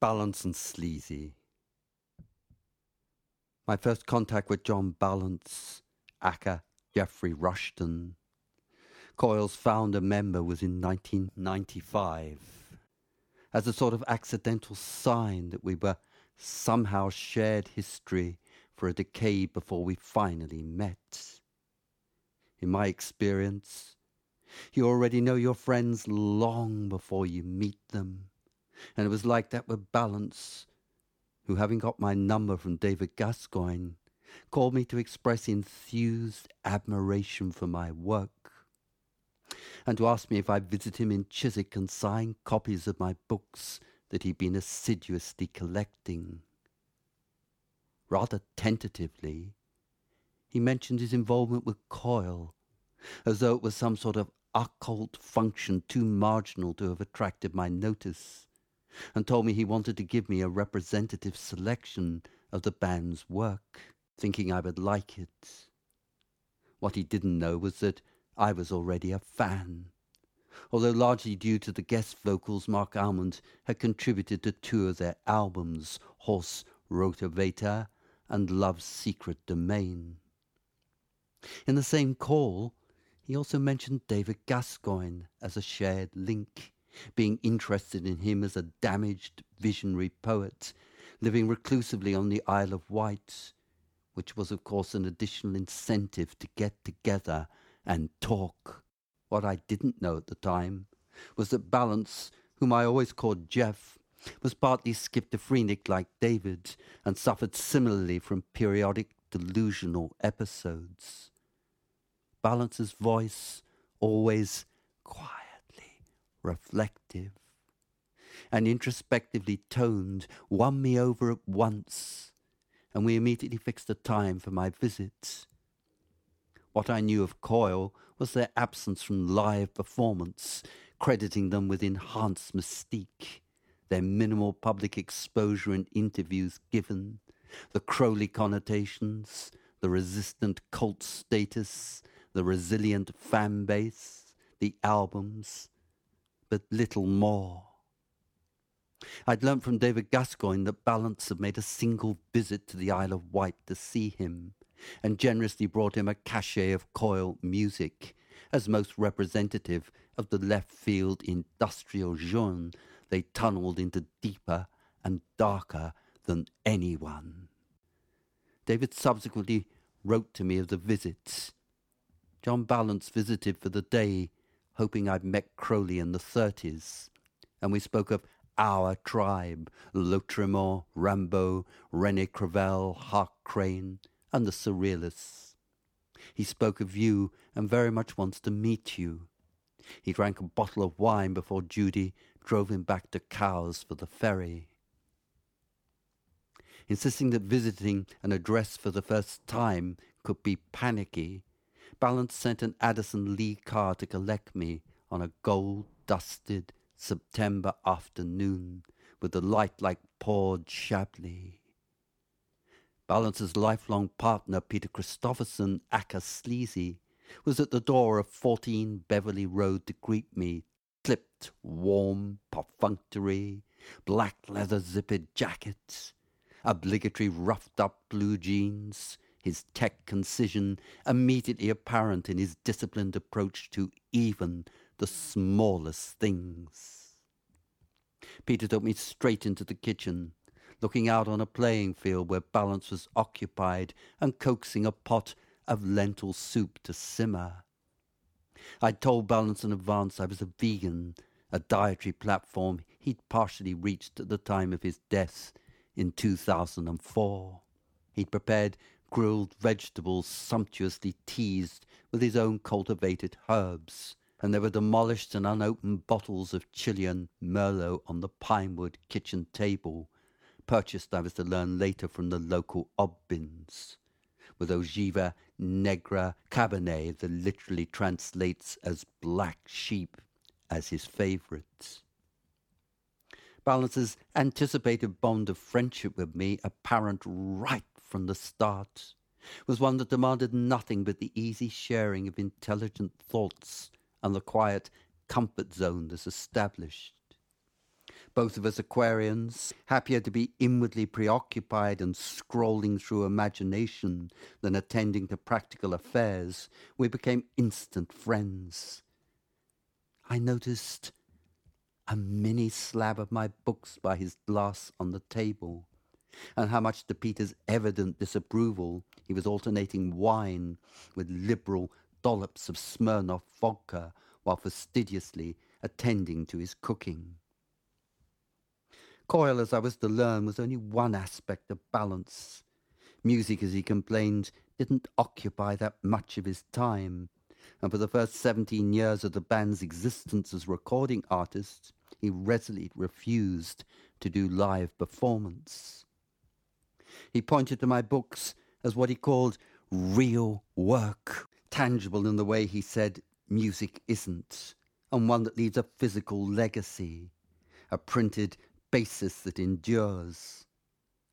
Balance and Sleazy. My first contact with John Balance, aka Jeffrey Rushton, Coil's founder member, was in 1995. As a sort of accidental sign that we were somehow shared history for a decade before we finally met. In my experience, you already know your friends long before you meet them. And it was like that with Balance, who, having got my number from David Gascoyne, called me to express enthused admiration for my work, and to ask me if I'd visit him in Chiswick and sign copies of my books that he'd been assiduously collecting. Rather tentatively, he mentioned his involvement with Coil, as though it was some sort of occult function too marginal to have attracted my notice, and told me he wanted to give me a representative selection of the band's work, thinking I would like it. What he didn't know was that I was already a fan, although largely due to the guest vocals Marc Almond had contributed to two of their albums, Horse Rotorvator and Love's Secret Domain. In the same call, he also mentioned David Gascoyne as a shared link, being interested in him as a damaged visionary poet, living reclusively on the Isle of Wight, which was, of course, an additional incentive to get together and talk. What I didn't know at the time was that Balance, whom I always called Jeff, was partly schizophrenic like David and suffered similarly from periodic delusional episodes. Balance's voice, always quietly reflective and introspectively toned, won me over at once, and we immediately fixed a time for my visit. What I knew of Coil was their absence from live performance, crediting them with enhanced mystique, their minimal public exposure and interviews given, the Crowley connotations, the resistant cult status, the resilient fan base, the albums, but little more. I'd learnt from David Gascoyne that Balance had made a single visit to the Isle of Wight to see him, and generously brought him a cachet of coil music, as most representative of the left field industrial genre they tunnelled into deeper and darker than anyone. David subsequently wrote to me of the visits John Balance visited for the day, hoping I'd met Crowley in the 30s, and we spoke of our tribe, Lautréamont, Rimbaud, René Crevel, Hart Crane, and the Surrealists. He spoke of you and very much wants to meet you. He drank a bottle of wine before Judy drove him back to Cowes for the ferry. Insisting that visiting an address for the first time could be panicky, Balance sent an Addison Lee car to collect me on a gold dusted September afternoon with the light like Port Chablis. Balance's lifelong partner, Peter Christopherson, aka Sleazy, was at the door of 14 Beverly Road to greet me, clipped, warm, perfunctory, black leather zippered jacket, obligatory roughed up blue jeans, his tech concision immediately apparent in his disciplined approach to even the smallest things. Peter took me straight into the kitchen, looking out on a playing field where Balance was occupied and coaxing a pot of lentil soup to simmer. I'd told Balance in advance I was a vegan, a dietary platform he'd partially reached at the time of his death in 2004. He'd prepared grilled vegetables sumptuously teased with his own cultivated herbs, and there were demolished and unopened bottles of Chilean Merlot on the pinewood kitchen table, purchased, I was to learn later, from the local Oddbins, with Oveja Negra Cabernet that literally translates as black sheep as his favourites. Balance's anticipated bond of friendship with me apparent right from the start was one that demanded nothing but the easy sharing of intelligent thoughts and the quiet comfort zone thus established. both of us Aquarians, happier to be inwardly preoccupied and scrolling through imagination than attending to practical affairs, we became instant friends. I noticed a mini slab of my books by his glass on the table, and how much to Peter's evident disapproval he was alternating wine with liberal dollops of Smirnoff vodka while fastidiously attending to his cooking. Coil, as I was to learn, was only one aspect of balance. Music, as he complained, didn't occupy that much of his time, and for the first seventeen years of the band's existence as recording artists, he resolutely refused to do live performance. He pointed to my books as what he called real work, tangible in the way he said music isn't, and one that leaves a physical legacy, a printed basis that endures.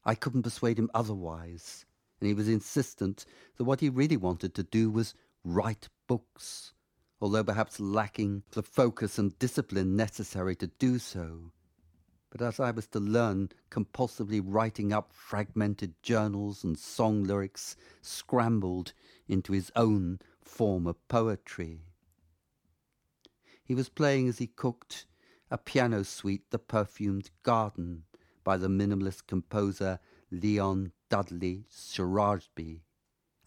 I couldn't persuade him otherwise, and he was insistent that what he really wanted to do was write books, although perhaps lacking the focus and discipline necessary to do so. But as I was to learn, compulsively writing up fragmented journals and song lyrics scrambled into his own form of poetry. He was playing as he cooked a piano suite, The Perfumed Garden, by the minimalist composer Leon Dudley Sorabji,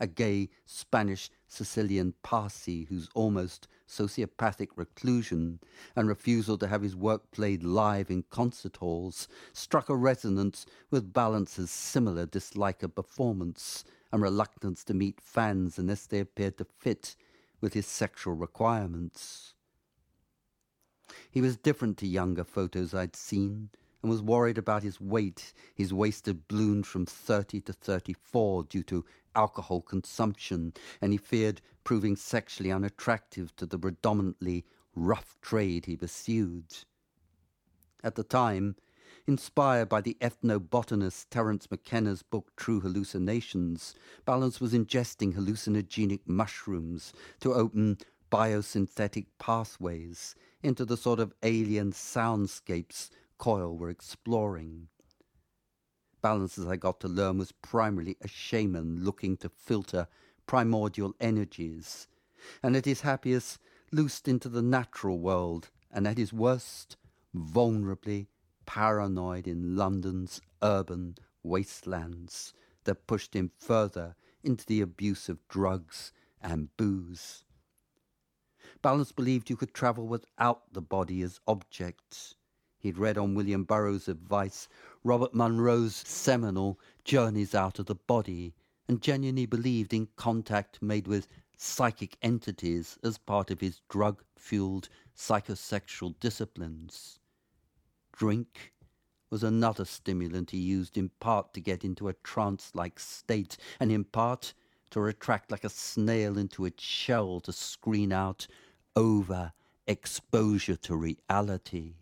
a gay Spanish Sicilian Parsi whose almost sociopathic reclusion and refusal to have his work played live in concert halls struck a resonance with Balance's similar dislike of performance and reluctance to meet fans unless they appeared to fit with his sexual requirements. He was different to younger photos I'd seen, and was worried about his weight. His waist had ballooned from 30 to 34 due to alcohol consumption, and he feared proving sexually unattractive to the predominantly rough trade he pursued. At the time, inspired by the ethnobotanist Terence McKenna's book True Hallucinations, Balance was ingesting hallucinogenic mushrooms to open biosynthetic pathways into the sort of alien soundscapes Coil were exploring. Balance, as I got to learn, was primarily a shaman looking to filter primordial energies, and at his happiest, loosed into the natural world, and at his worst, vulnerably paranoid in London's urban wastelands that pushed him further into the abuse of drugs and booze. Balance believed you could travel without the body as objects. He'd read on William Burroughs' advice Robert Monroe's seminal Journeys Out of the Body and genuinely believed in contact made with psychic entities as part of his drug fueled psychosexual disciplines. Drink was another stimulant he used in part to get into a trance like state, and in part to retract like a snail into its shell to screen out over exposure to reality.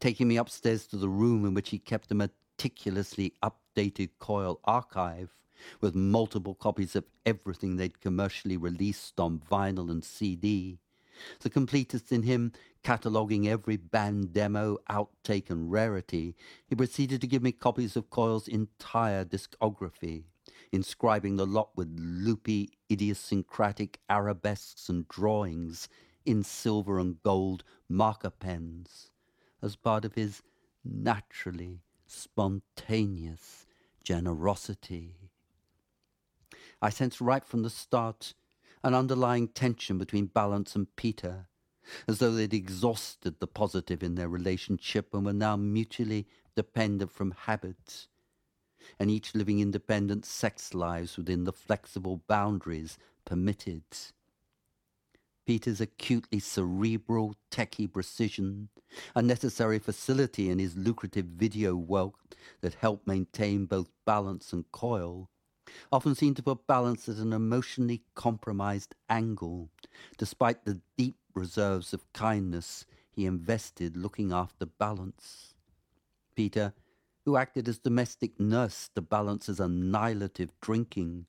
Taking me upstairs to the room in which he kept a meticulously updated coil archive with multiple copies of everything they'd commercially released on vinyl and CD, the completist in him cataloguing every band demo, outtake, and rarity, he proceeded to give me copies of Coil's entire discography inscribing the lot with loopy, idiosyncratic arabesques and drawings in silver and gold marker pens as part of his naturally spontaneous generosity. I sensed right from the start an underlying tension between Balance and Peter, as though they'd exhausted the positive in their relationship and were now mutually dependent from habit and each living independent sex lives within the flexible boundaries permitted. Peter's acutely cerebral, techie precision, a necessary facility in his lucrative video work that helped maintain both balance and coil, often seemed to put balance at an emotionally compromised angle, despite the deep reserves of kindness he invested looking after balance. Peter who acted as domestic nurse to balance Balance's annihilative drinking,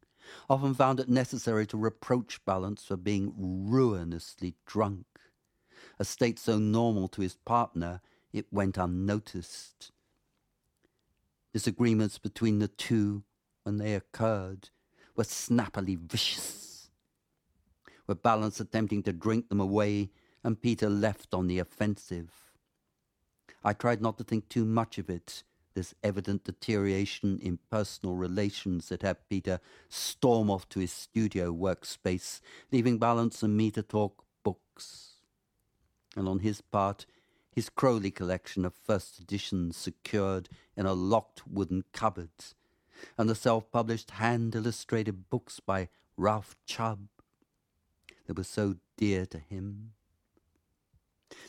often found it necessary to reproach Balance for being ruinously drunk, a state so normal to his partner it went unnoticed. Disagreements between the two, when they occurred, were snappily vicious, with Balance attempting to drink them away and Peter left on the offensive. I tried not to think too much of it, this evident deterioration in personal relations that had Peter storm off to his studio workspace, leaving Balance and me to talk books. And on his part, his Crowley collection of first editions secured in a locked wooden cupboard, and the self-published hand-illustrated books by Ralph Chubb that were so dear to him.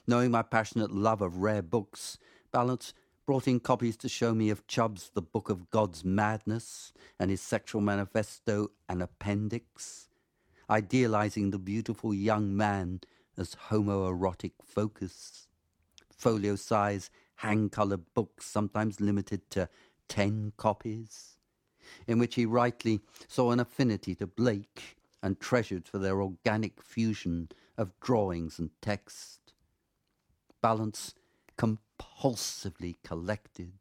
Knowing my passionate love of rare books, Balance brought in copies to show me of Chubb's The Book of God's Madness and his Sexual Manifesto and Appendix, idealizing the beautiful young man as homoerotic focus. Folio size, hand colored books, sometimes limited to ten copies, in which he rightly saw an affinity to Blake and treasured for their organic fusion of drawings and text. Balance compulsively collected.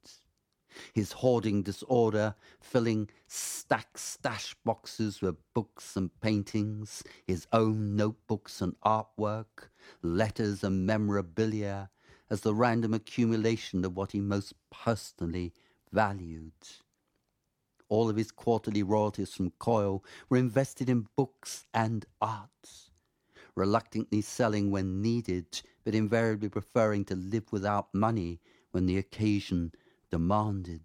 His hoarding disorder filling stack stash boxes with books and paintings, his own notebooks and artwork, letters and memorabilia, as the random accumulation of what he most personally valued. All of his quarterly royalties from Coil were invested in books and art, reluctantly selling when needed, but invariably preferring to live without money when the occasion demanded.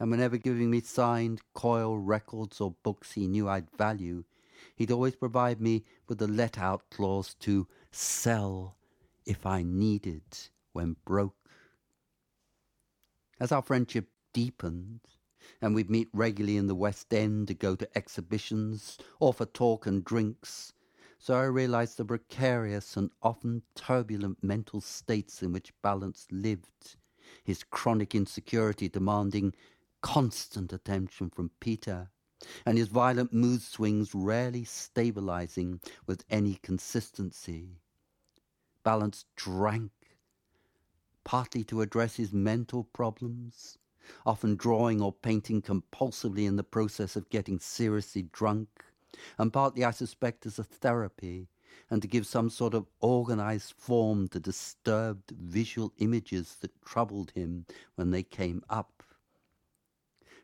And whenever giving me signed Coil records or books he knew I'd value, he'd always provide me with the let out clause to sell if I needed when broke. As our friendship deepened, and we'd meet regularly in the West End to go to exhibitions or for talk and drinks, so I realized the precarious and often turbulent mental states in which Balance lived, his chronic insecurity demanding constant attention from Peter, and his violent mood swings rarely stabilizing with any consistency. Balance drank, partly to address his mental problems, often drawing or painting compulsively in the process of getting seriously drunk, and partly, I suspect, as a therapy, and to give some sort of organized form to disturbed visual images that troubled him when they came up.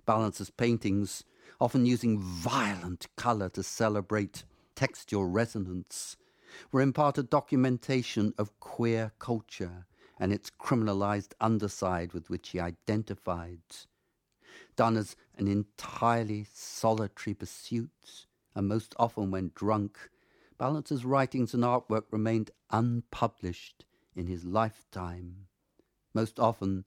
Balance's paintings, often using violent color to celebrate textual resonance, were in part a documentation of queer culture and its criminalized underside with which he identified, done as an entirely solitary pursuit, and most often when drunk, Balance's writings and artwork remained unpublished in his lifetime. Most often,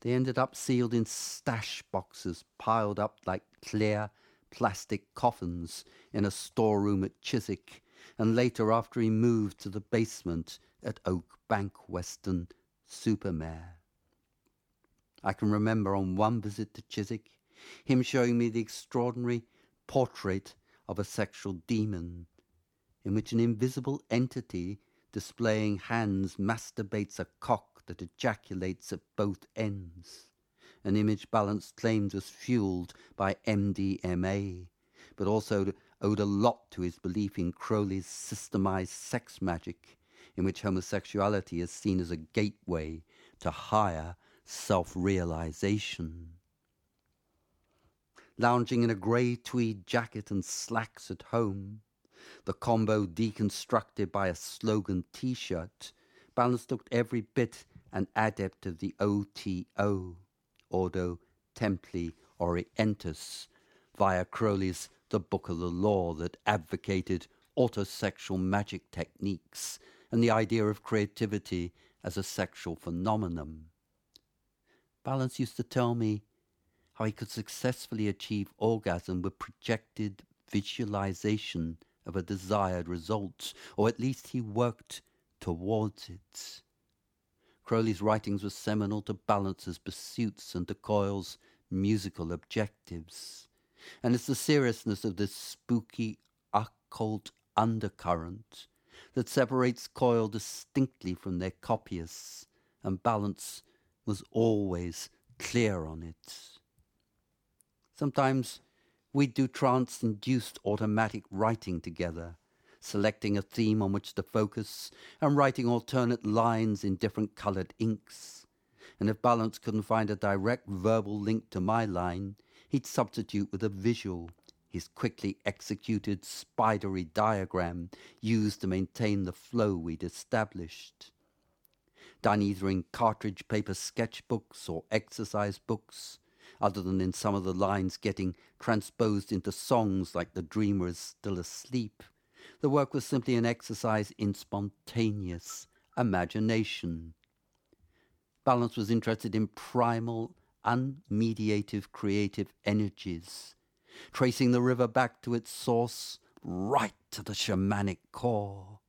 they ended up sealed in stash boxes piled up like clear plastic coffins in a storeroom at Chiswick and later after he moved to the basement at Oak Bank Weston Supermare. I can remember on one visit to Chiswick him showing me the extraordinary portrait of a sexual demon in which an invisible entity displaying hands masturbates a cock that ejaculates at both ends. An image Balance claimed was fueled by MDMA, but also owed a lot to his belief in Crowley's systemized sex magic, in which homosexuality is seen as a gateway to higher self realization. Lounging in a grey tweed jacket and slacks at home, the combo deconstructed by a slogan t shirt, Balance looked every bit an adept of the OTO, Ordo Templi Orientis, via Crowley's the book of the law that advocated autosexual magic techniques and the idea of creativity as a sexual phenomenon. Balance used to tell me how he could successfully achieve orgasm with projected visualization of a desired result, or at least he worked towards it. Crowley's writings were seminal to Balance's pursuits and to Coil's musical objectives and it's the seriousness of this spooky, occult undercurrent that separates Coil distinctly from their copyists and balance was always clear on it. Sometimes we'd do trance induced automatic writing together, selecting a theme on which to focus and writing alternate lines in different coloured inks. And if Balance couldn't find a direct verbal link to my line, he'd substitute with a visual, his quickly executed spidery diagram used to maintain the flow we'd established. Done either in cartridge paper sketchbooks or exercise books, other than in some of the lines getting transposed into songs like The Dreamer is Still Asleep, the work was simply an exercise in spontaneous imagination. Balance was interested in primal, unmediative creative energies, tracing the river back to its source, right to the shamanic core.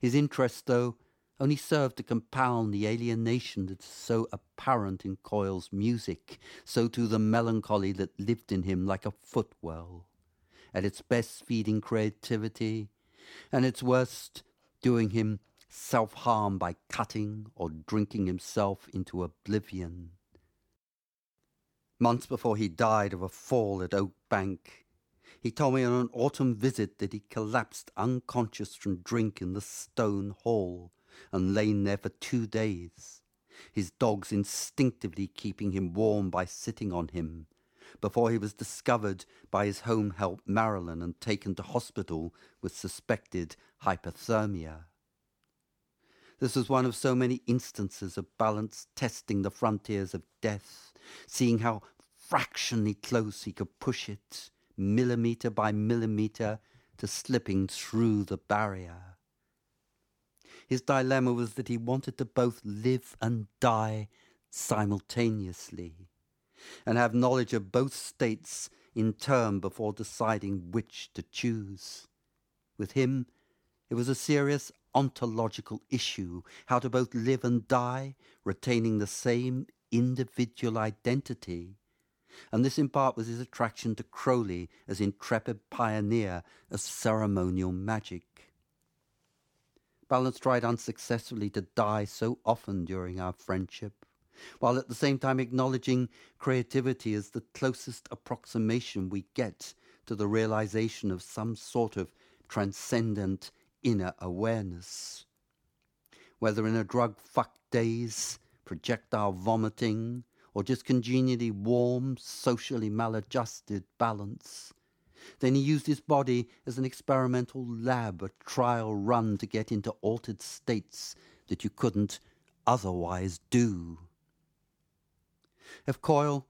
His interest, though, only served to compound the alienation that is so apparent in Coil's music, so to the melancholy that lived in him like a footwell, at its best feeding creativity, and its worst doing him self harm by cutting or drinking himself into oblivion. Months before he died of a fall at Oak Bank, he told me on an autumn visit that he collapsed unconscious from drink in the stone hall and lain there for two days, his dogs instinctively keeping him warm by sitting on him, before he was discovered by his home help Marilyn and taken to hospital with suspected hypothermia. This was one of so many instances of balance testing the frontiers of death, seeing how fractionally close he could push it, millimetre by millimetre, to slipping through the barrier. His dilemma was that he wanted to both live and die simultaneously, and have knowledge of both states in turn before deciding which to choose. With him, it was a serious ontological issue how to both live and die, retaining the same individual identity. And this in part was his attraction to Crowley as intrepid pioneer of ceremonial magic. Balance tried unsuccessfully to die so often during our friendship, while at the same time acknowledging creativity as the closest approximation we get to the realization of some sort of transcendent inner awareness. Whether in a drug fucked daze, projectile vomiting, or just congenially warm, socially maladjusted balance, then he used his body as an experimental lab, a trial run to get into altered states that you couldn't otherwise do. If Coil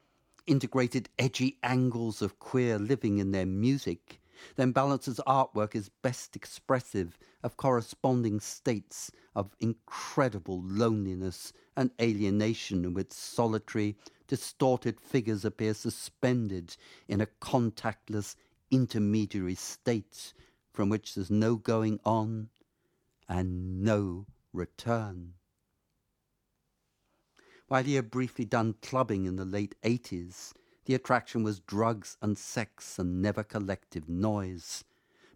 integrated edgy angles of queer living in their music, then Balance's artwork is best expressive of corresponding states of incredible loneliness and alienation in which solitary, distorted figures appear suspended in a contactless intermediary state from which there's no going on and no return. While he had briefly done clubbing in the late 80s, the attraction was drugs and sex and never collective noise.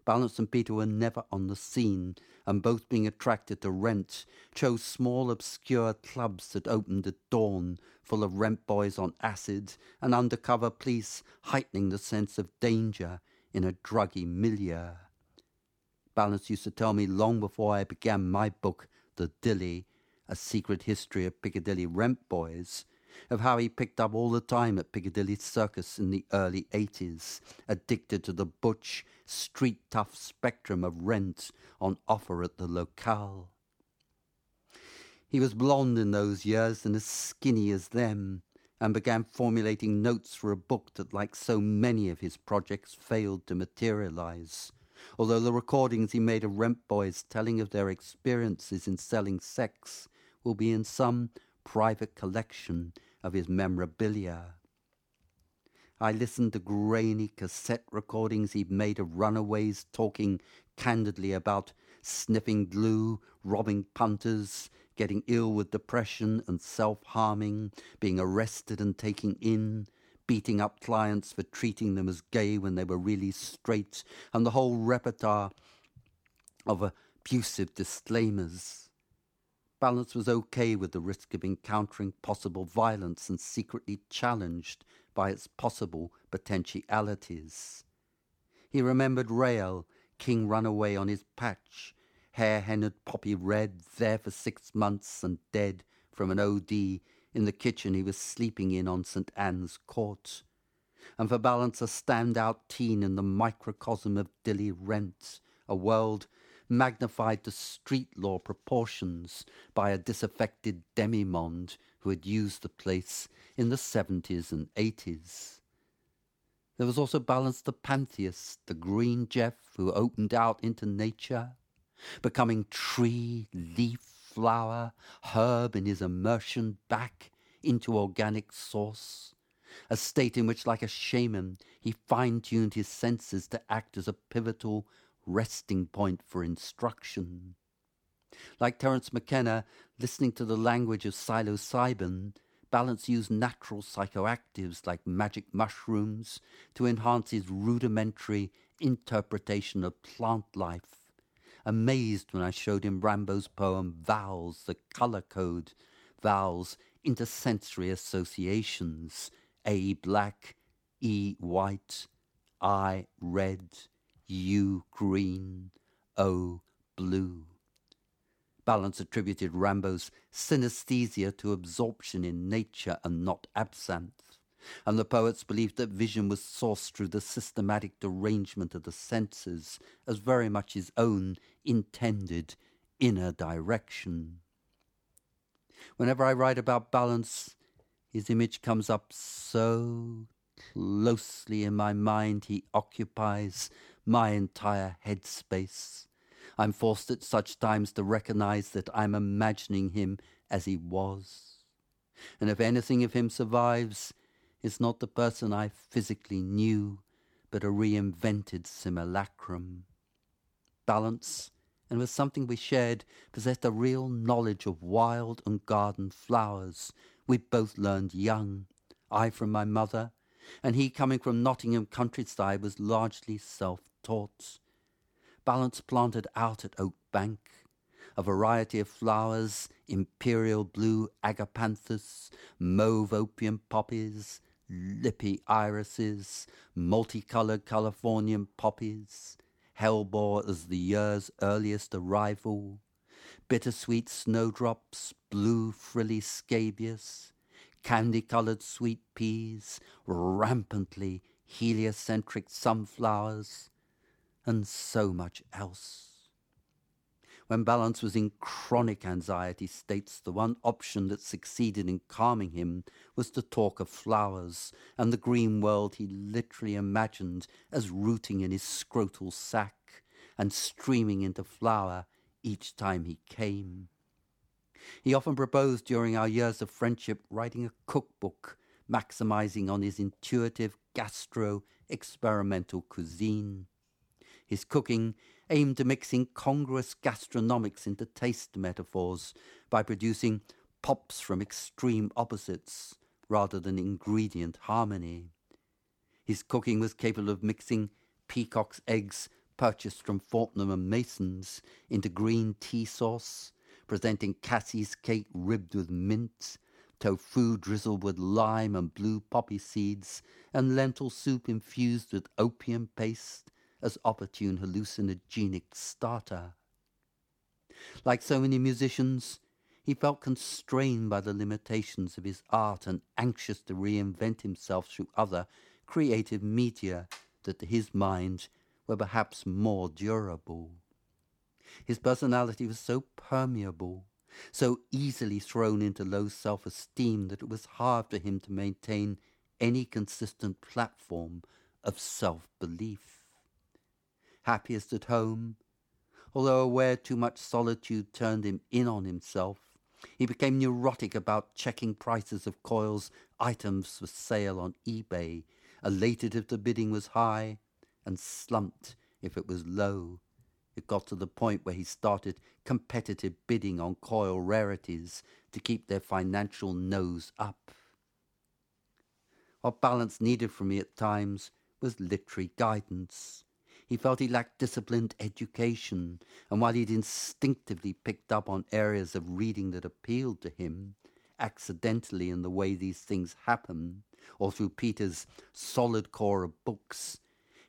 Balance and Peter were never on the scene, and both being attracted to rent, chose small obscure clubs that opened at dawn, full of rent boys on acid and undercover police heightening the sense of danger in a druggy milieu. Balance used to tell me long before I began my book, The Dilly, A Secret History of Piccadilly Rent Boys, of how he picked up all the time at Piccadilly Circus in the early 80s, addicted to the butch, street tough spectrum of rent on offer at the locale. He was blond in those years and as skinny as them, and began formulating notes for a book that, like so many of his projects, failed to materialize. Although the recordings he made of rent boys telling of their experiences in selling sex will be in some private collection of his memorabilia. I listened to grainy cassette recordings he'd made of runaways talking candidly about sniffing glue, robbing punters, getting ill with depression and self harming, being arrested and taken in, beating up clients for treating them as gay when they were really straight, and the whole repertoire of abusive disclaimers. Balance was okay with the risk of encountering possible violence and secretly challenged by its possible potentialities. He remembered Rael, king runaway on his patch, hair-hennaed poppy red, there for six months and dead from an OD in the kitchen he was sleeping in on St. Anne's Court. And for balance, a standout teen in the microcosm of Dilly Rent, a world magnified to street law proportions by a disaffected demimonde who had used the place in the 70s and 80s. There was also Balance the Pantheist, the green Jeff who opened out into nature, becoming tree, leaf, flower, herb in his immersion back into organic source, a state in which, like a shaman, he fine tuned his senses to act as a pivotal resting point for instruction. Like Terence McKenna, listening to the language of psilocybin, Balance used natural psychoactives like magic mushrooms to enhance his rudimentary interpretation of plant life. Amazed when I showed him Rimbaud's poem Vowels, the color code, vowels, intersensory associations, A black, E white, I red, U green, O blue. Balance attributed Rimbaud's synesthesia to absorption in nature and not absinthe, and the poets believed that vision was sourced through the systematic derangement of the senses as very much his own intended inner direction. Whenever I write about balance, his image comes up so closely in my mind he occupies my entire headspace. I'm forced at such times to recognize that I'm imagining him as he was. And if anything of him survives, it's not the person I physically knew, but a reinvented simulacrum. Balance, and with something we shared, possessed a real knowledge of wild and garden flowers. We both learned young, I from my mother, and he coming from Nottingham countryside was largely self taught. Balance planted out at Oak Bank, a variety of flowers, imperial blue agapanthus, mauve opium poppies, lippy irises, multicolored Californian poppies, hellebore as the year's earliest arrival, bittersweet snowdrops, blue frilly scabious, candy-colored sweet peas, rampantly heliocentric sunflowers, and so much else. When Balance was in chronic anxiety states, the one option that succeeded in calming him was to talk of flowers and the green world he literally imagined as rooting in his scrotal sac and streaming into flower each time he came. He often proposed during our years of friendship writing a cookbook, maximizing on his intuitive gastro experimental cuisine. His cooking aimed to mix incongruous gastronomics into taste metaphors by producing pops from extreme opposites rather than ingredient harmony. His cooking was capable of mixing peacock's eggs purchased from Fortnum and Mason's into green tea sauce, presenting Cassie's cake ribbed with mint, tofu drizzled with lime and blue poppy seeds, and lentil soup infused with opium paste, as opportune hallucinogenic starter. Like so many musicians, he felt constrained by the limitations of his art and anxious to reinvent himself through other creative media that to his mind were perhaps more durable. His personality was so permeable, so easily thrown into low self esteem that it was hard for him to maintain any consistent platform of self belief happiest at home. Although aware too much solitude turned him in on himself, he became neurotic about checking prices of Coil's items for sale on eBay, elated if the bidding was high, and slumped if it was low. It got to the point where he started competitive bidding on Coil rarities to keep their financial nose up. What balance needed from me at times was literary guidance. He felt he lacked disciplined education, and while he'd instinctively picked up on areas of reading that appealed to him, accidentally in the way these things happen, or through Peter's solid core of books,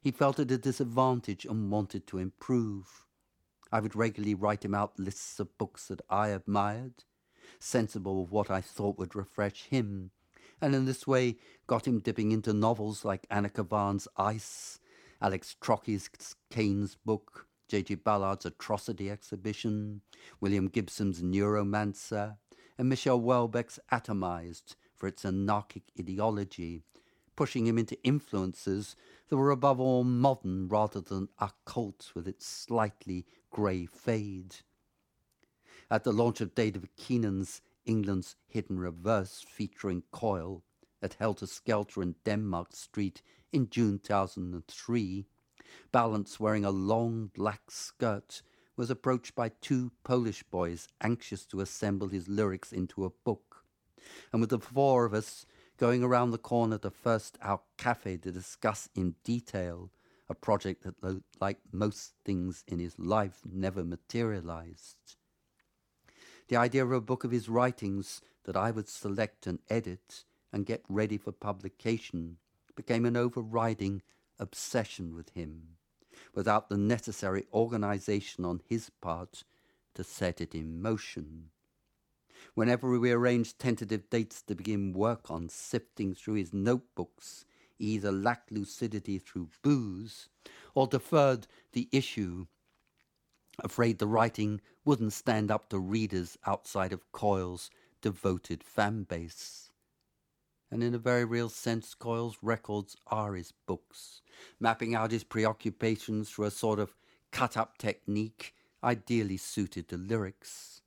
he felt at a disadvantage and wanted to improve. I would regularly write him out lists of books that I admired, sensible of what I thought would refresh him, and in this way got him dipping into novels like Anna Kavan's Ice, Alex Trocchi's Cain's book, J.G. Ballard's Atrocity Exhibition, William Gibson's Neuromancer, and Michel Houellebecq's Atomized for its anarchic ideology, pushing him into influences that were above all modern rather than occult with its slightly grey fade. At the launch of David Keenan's England's Hidden Reverse featuring Coil at Helter Skelter in Denmark Street in June 2003, Balance, wearing a long black skirt, was approached by two Polish boys anxious to assemble his lyrics into a book. And with the four of us going around the corner to First Out Cafe to discuss in detail a project that, like most things in his life, never materialized. The idea of a book of his writings that I would select and edit and get ready for publication became an overriding obsession with him, without the necessary organization on his part to set it in motion whenever we arranged tentative dates to begin work on sifting through his notebooks, he either lacked lucidity through booze or deferred the issue, afraid the writing wouldn't stand up to readers outside of Coil's devoted fan base. And in a very real sense, Coil's records are his books, mapping out his preoccupations through a sort of cut up technique ideally suited to lyrics.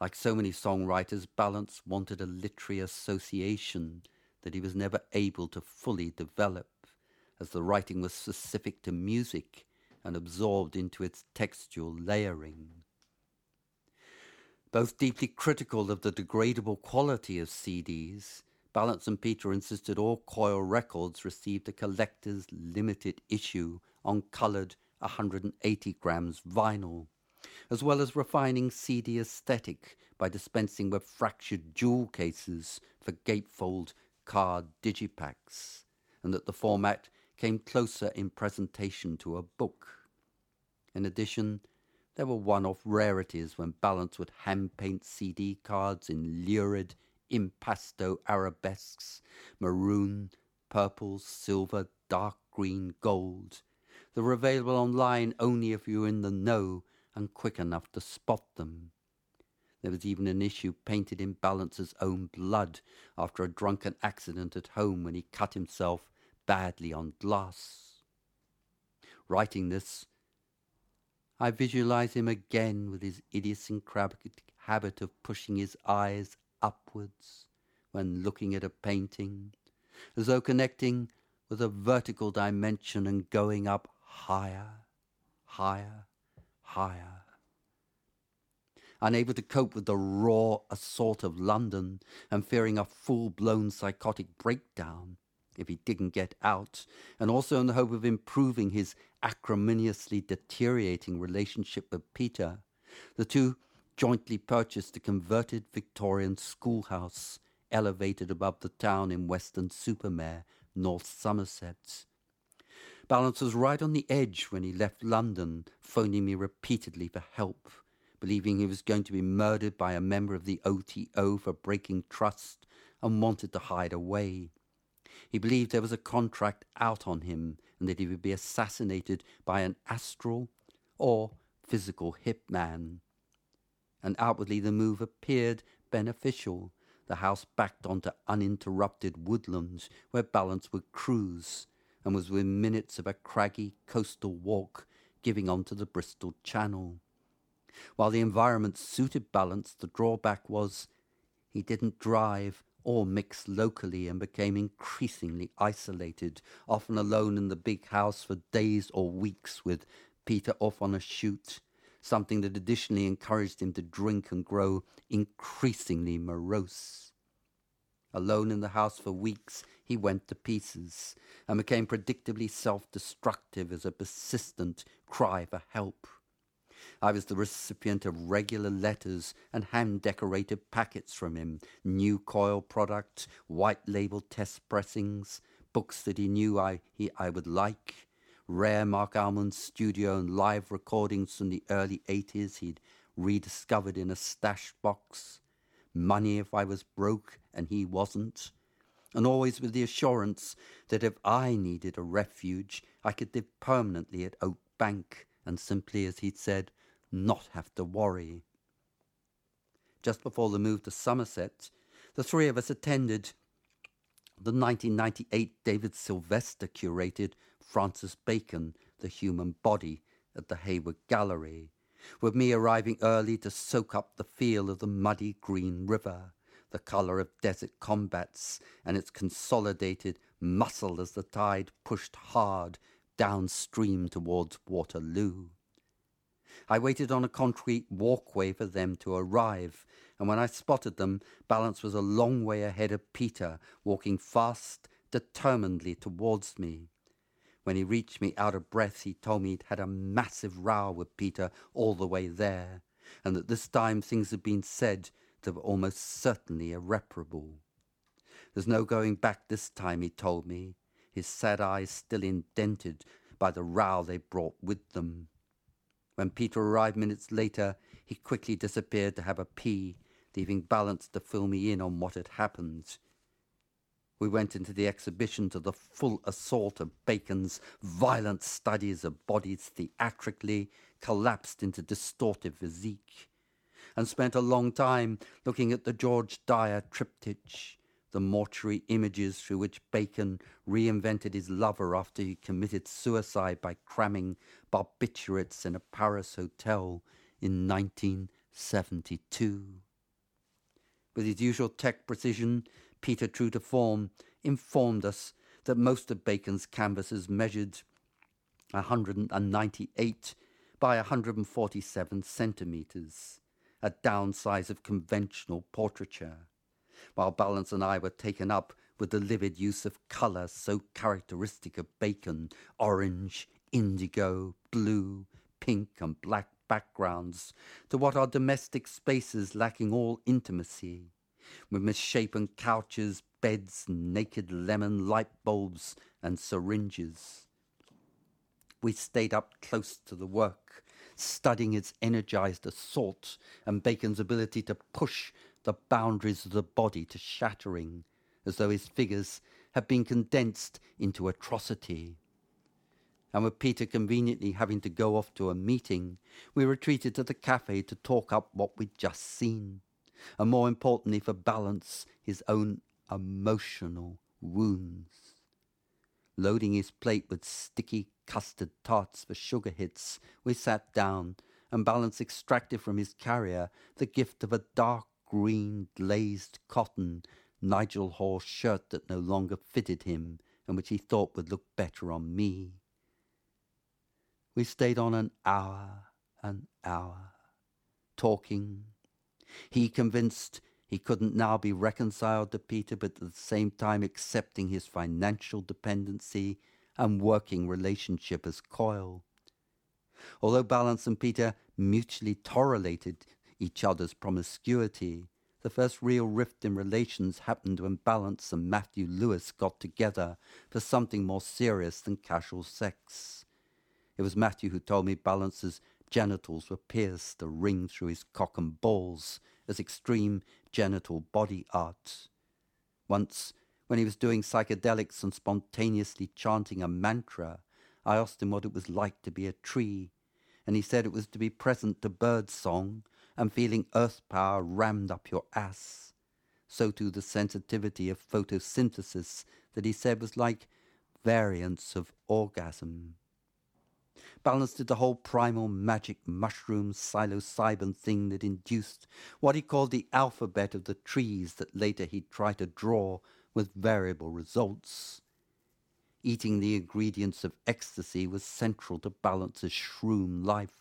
Like so many songwriters, Balance wanted a literary association that he was never able to fully develop, as the writing was specific to music and absorbed into its textual layering. Both deeply critical of the degradable quality of CDs, Balance and Peter insisted all Coil records received a collector's limited issue on coloured 180 grams vinyl as well as refining CD aesthetic by dispensing with fractured jewel cases for gatefold card digipacks, and that the format came closer in presentation to a book. In addition, there were one-off rarities when Balance would hand-paint CD cards in lurid impasto arabesques, maroon, purple, silver, dark green, gold. They were available online only if you were in the know and quick enough to spot them. There was even an issue painted in Balancer's own blood after a drunken accident at home when he cut himself badly on glass. Writing this, I visualize him again with his idiosyncratic habit of pushing his eyes upwards when looking at a painting, as though connecting with a vertical dimension and going up higher, higher, higher. Unable to cope with the raw assault of London and fearing a full blown psychotic breakdown if he didn't get out, and also in the hope of improving his acrimoniously deteriorating relationship with Peter, the two jointly purchased a converted Victorian schoolhouse elevated above the town in Weston-super-Mare, North Somerset. Balance was right on the edge when he left London, phoning me repeatedly for help, believing he was going to be murdered by a member of the OTO for breaking trust and wanted to hide away. He believed there was a contract out on him and that he would be assassinated by an astral or physical hitman. And outwardly the move appeared beneficial. The house backed onto uninterrupted woodlands where Balance would cruise and was within minutes of a craggy coastal walk giving onto the Bristol Channel. While the environment suited balance, the drawback was he didn't drive or mix locally and became increasingly isolated, often alone in the big house for days or weeks with Peter off on a shoot, something that additionally encouraged him to drink and grow increasingly morose. Alone in the house for weeks, he went to pieces and became predictably self destructive as a persistent cry for help. I was the recipient of regular letters and hand decorated packets from him new coil products, white label test pressings, books that he knew I, he, I would like, rare Marc Almond studio and live recordings from the early 80s he'd rediscovered in a stash box, money if I was broke and he wasn't and always with the assurance that if I needed a refuge, I could live permanently at Oak Bank and simply, as he'd said, not have to worry. Just before the move to Somerset, the three of us attended the 1998 David Sylvester curated Francis Bacon, The Human Body, at the Hayward Gallery, with me arriving early to soak up the feel of the muddy green river the colour of desert combats, and its consolidated muscle as the tide pushed hard downstream towards Waterloo. I waited on a concrete walkway for them to arrive, and when I spotted them, Balance was a long way ahead of Peter, walking fast, determinedly towards me. When he reached me out of breath, he told me he'd had a massive row with Peter all the way there, and that this time things had been said that were almost certainly irreparable. There's no going back this time, he told me, his sad eyes still indented by the row they brought with them. When Peter arrived minutes later, he quickly disappeared to have a pee, leaving Balance to fill me in on what had happened. We went into the exhibition to the full assault of Bacon's violent studies of bodies theatrically collapsed into distortive physique and spent a long time looking at the George Dyer triptych, the mortuary images through which Bacon reinvented his lover after he committed suicide by cramming barbiturates in a Paris hotel in 1972. With his usual tech precision, Peter, true to form, informed us that most of Bacon's canvases measured 198 by 147 centimetres a downsize of conventional portraiture, while Balance and I were taken up with the livid use of colour so characteristic of Bacon orange, indigo, blue, pink, and black backgrounds to what are domestic spaces lacking all intimacy, with misshapen couches, beds, naked lemon light bulbs, and syringes. We stayed up close to the work studying its energized assault and Bacon's ability to push the boundaries of the body to shattering, as though his figures had been condensed into atrocity. And with Peter conveniently having to go off to a meeting, we retreated to the cafe to talk up what we'd just seen, and more importantly for balance, his own emotional wounds. Loading his plate with sticky custard tarts for sugar hits, we sat down, and Balance extracted from his carrier the gift of a dark green glazed cotton Nigel Hall shirt that no longer fitted him and which he thought would look better on me. We stayed on an hour, an hour, talking. He convinced he couldn't now be reconciled to Peter, but at the same time accepting his financial dependency and working relationship as coil. Although Balance and Peter mutually tolerated each other's promiscuity, the first real rift in relations happened when Balance and Matthew Lewis got together for something more serious than casual sex. It was Matthew who told me Balance's genitals were pierced, a ring through his cock and balls, as extreme genital body art. Once when he was doing psychedelics and spontaneously chanting a mantra, I asked him what it was like to be a tree, and he said it was to be present to bird song and feeling earth power rammed up your ass. So too the sensitivity of photosynthesis that he said was like variants of orgasm. Balance did the whole primal magic mushroom psilocybin thing that induced what he called the alphabet of the trees that later he'd try to draw with variable results. Eating the ingredients of ecstasy was central to Balance's shroom life,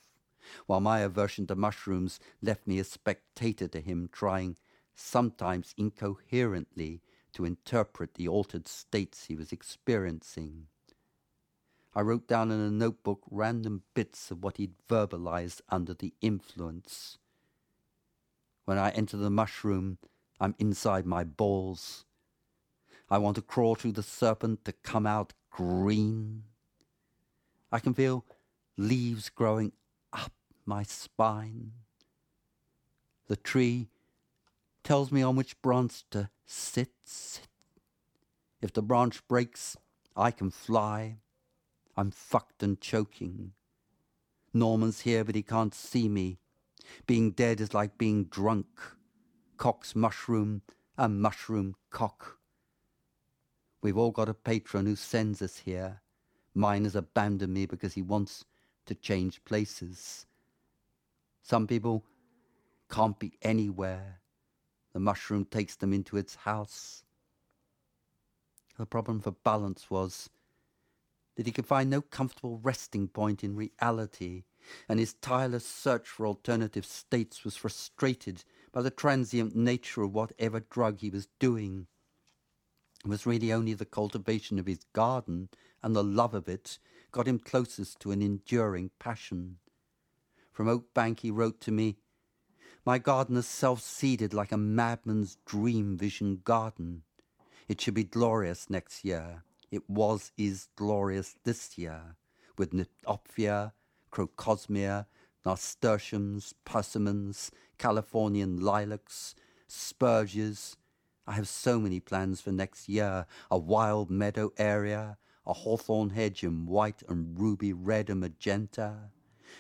while my aversion to mushrooms left me a spectator to him trying, sometimes incoherently, to interpret the altered states he was experiencing. I wrote down in a notebook random bits of what he'd verbalized under the influence. When I enter the mushroom, I'm inside my balls. I want to crawl through the serpent to come out green. I can feel leaves growing up my spine. The tree tells me on which branch to sit, sit. If the branch breaks, I can fly. I'm fucked and choking. Norman's here, but he can't see me. Being dead is like being drunk. Cock's mushroom and mushroom cock. We've all got a patron who sends us here. Mine has abandoned me because he wants to change places. Some people can't be anywhere. The mushroom takes them into its house. The problem for Balance was that he could find no comfortable resting point in reality, and his tireless search for alternative states was frustrated by the transient nature of whatever drug he was doing. Was really only the cultivation of his garden and the love of it got him closest to an enduring passion. From Oak Bank he wrote to me, My garden is self-seeded like a madman's dream vision garden. It should be glorious next year. It was, is glorious this year, with Nymphophea, Crocosmia, nasturtiums, persimmons, Californian lilacs, spurges. I have so many plans for next year. A wild meadow area, a hawthorn hedge in white and ruby red and magenta,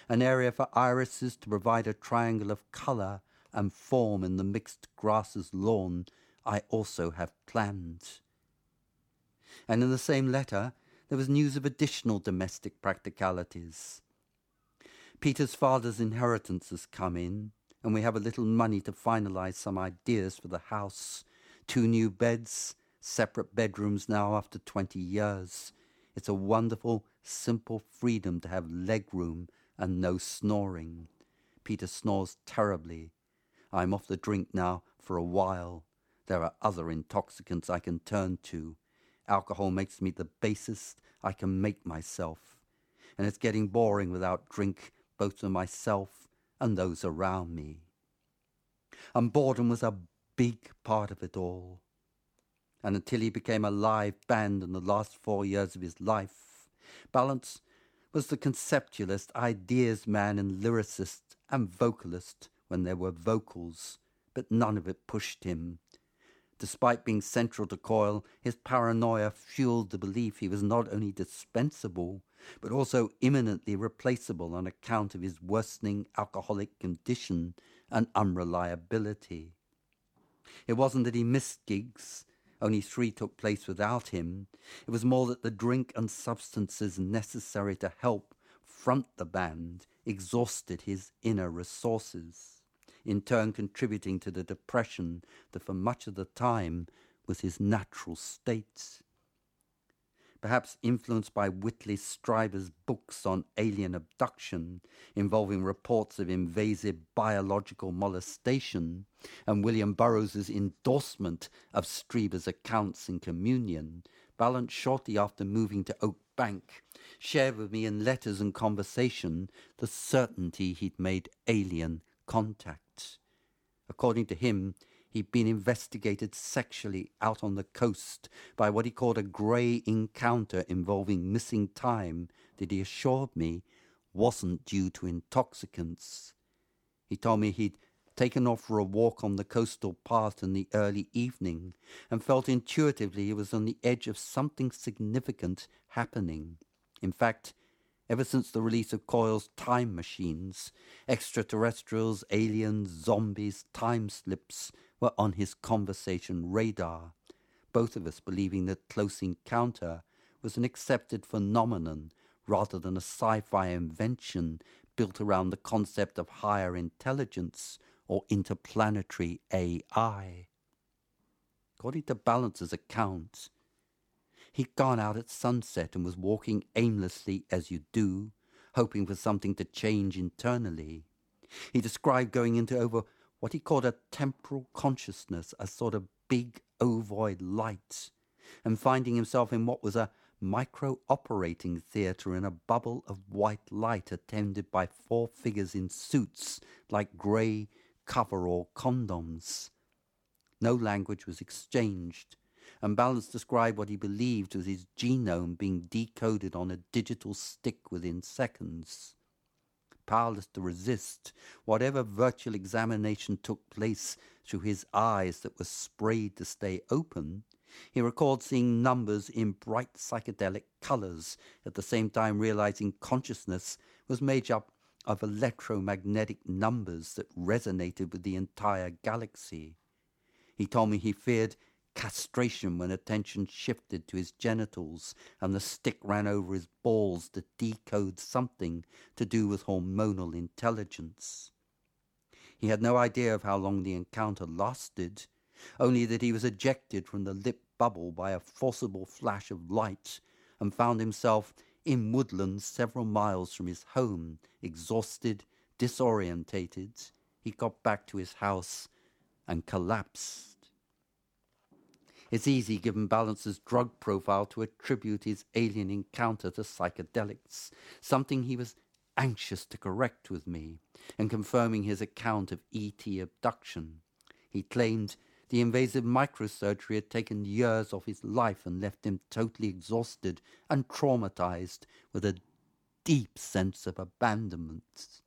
an area for irises to provide a triangle of colour and form in the mixed grasses lawn I also have planned. And in the same letter, there was news of additional domestic practicalities. Peter's father's inheritance has come in, and we have a little money to finalize some ideas for the house. Two new beds, separate bedrooms now after 20 years. It's a wonderful, simple freedom to have leg room and no snoring. Peter snores terribly. I'm off the drink now for a while. There are other intoxicants I can turn to. Alcohol makes me the basest I can make myself. And it's getting boring without drink both to myself and those around me. And boredom was a big part of it all. And until he became a live band in the last four years of his life, Balance was the conceptualist, ideas man, and lyricist and vocalist when there were vocals, but none of it pushed him. Despite being central to Coil, his paranoia fueled the belief he was not only dispensable, but also imminently replaceable on account of his worsening alcoholic condition and unreliability. It wasn't that he missed gigs, only three took place without him. It was more that the drink and substances necessary to help front the band exhausted his inner resources, in turn contributing to the depression that for much of the time was his natural state perhaps influenced by Whitley Strieber's books on alien abduction, involving reports of invasive biological molestation, and William Burroughs's endorsement of Strieber's accounts in Communion, Balance shortly after moving to Oak Bank, shared with me in letters and conversation the certainty he'd made alien contact. According to him, He'd been investigated sexually out on the coast by what he called a grey encounter involving missing time that he assured me wasn't due to intoxicants. He told me he'd taken off for a walk on the coastal path in the early evening and felt intuitively he was on the edge of something significant happening. In fact, ever since the release of Coil's time machines, extraterrestrials, aliens, zombies, time slips, were on his conversation radar, both of us believing that Close Encounter was an accepted phenomenon rather than a sci fi invention built around the concept of higher intelligence or interplanetary AI. According to Balance's account, he'd gone out at sunset and was walking aimlessly as you do, hoping for something to change internally. He described going into over what he called a temporal consciousness, a sort of big ovoid light, and finding himself in what was a micro operating theatre in a bubble of white light attended by four figures in suits like grey coverall condoms. No language was exchanged, and Balance described what he believed was his genome being decoded on a digital stick within seconds. Powerless to resist whatever virtual examination took place through his eyes that were sprayed to stay open, he recalled seeing numbers in bright psychedelic colors, at the same time realizing consciousness was made up of electromagnetic numbers that resonated with the entire galaxy. He told me he feared castration when attention shifted to his genitals and the stick ran over his balls to decode something to do with hormonal intelligence. He had no idea of how long the encounter lasted, only that he was ejected from the lip bubble by a forcible flash of light and found himself in woodlands several miles from his home, exhausted, disorientated. He got back to his house and collapsed. It's easy, given Balance's drug profile, to attribute his alien encounter to psychedelics, something he was anxious to correct with me, and confirming his account of E.T. abduction. He claimed the invasive microsurgery had taken years off his life and left him totally exhausted and traumatized with a deep sense of abandonment,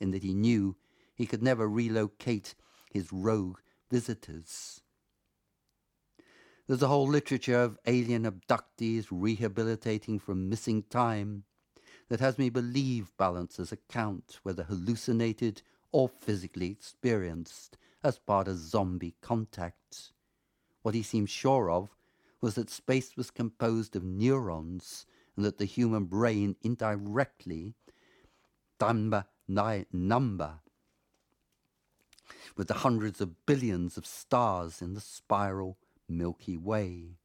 in that he knew he could never relocate his rogue visitors. There's a whole literature of alien abductees rehabilitating from missing time that has me believe Balance's account, whether hallucinated or physically experienced, as part of zombie contact. What he seemed sure of was that space was composed of neurons and that the human brain indirectly, number, number, with the hundreds of billions of stars in the spiral Milky Way.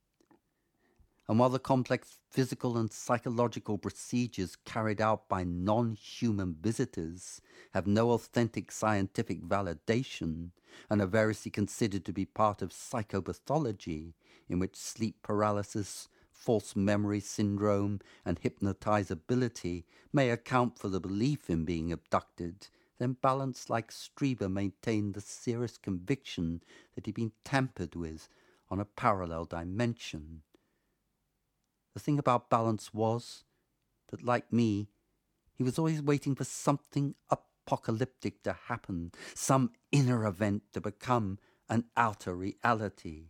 And while the complex physical and psychological procedures carried out by non human visitors have no authentic scientific validation and are variously considered to be part of psychopathology, in which sleep paralysis, false memory syndrome, and hypnotizability may account for the belief in being abducted, then Balance, like Strieber, maintained the serious conviction that he'd been tampered with on a parallel dimension. The thing about Balance was that, like me, he was always waiting for something apocalyptic to happen, some inner event to become an outer reality.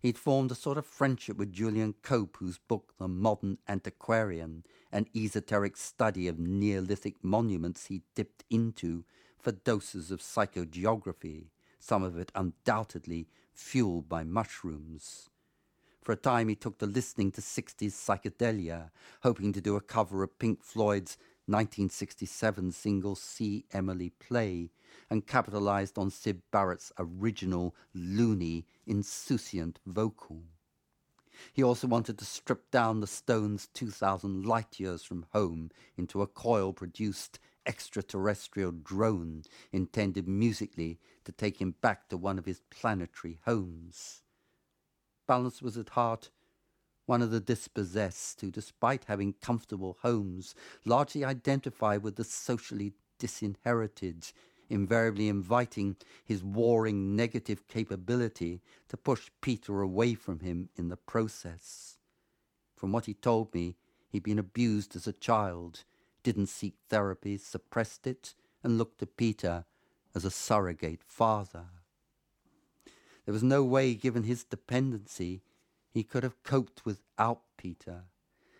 He'd formed a sort of friendship with Julian Cope, whose book, The Modern Antiquarian, an esoteric study of Neolithic monuments, he dipped into for doses of psychogeography, some of it undoubtedly fueled by mushrooms. For a time, he took to listening to 60s psychedelia, hoping to do a cover of Pink Floyd's 1967 single See Emily Play, and capitalized on Syd Barrett's original, loony, insouciant vocal. He also wanted to strip down the Stones' 2,000 light years from home into a coil produced extraterrestrial drone intended musically to take him back to one of his planetary homes. Balance was at heart one of the dispossessed who, despite having comfortable homes, largely identify with the socially disinherited, invariably inviting his warring negative capability to push Peter away from him in the process. From what he told me, he'd been abused as a child, didn't seek therapy, suppressed it, and looked to Peter as a surrogate father. There was no way, given his dependency, he could have coped without Peter,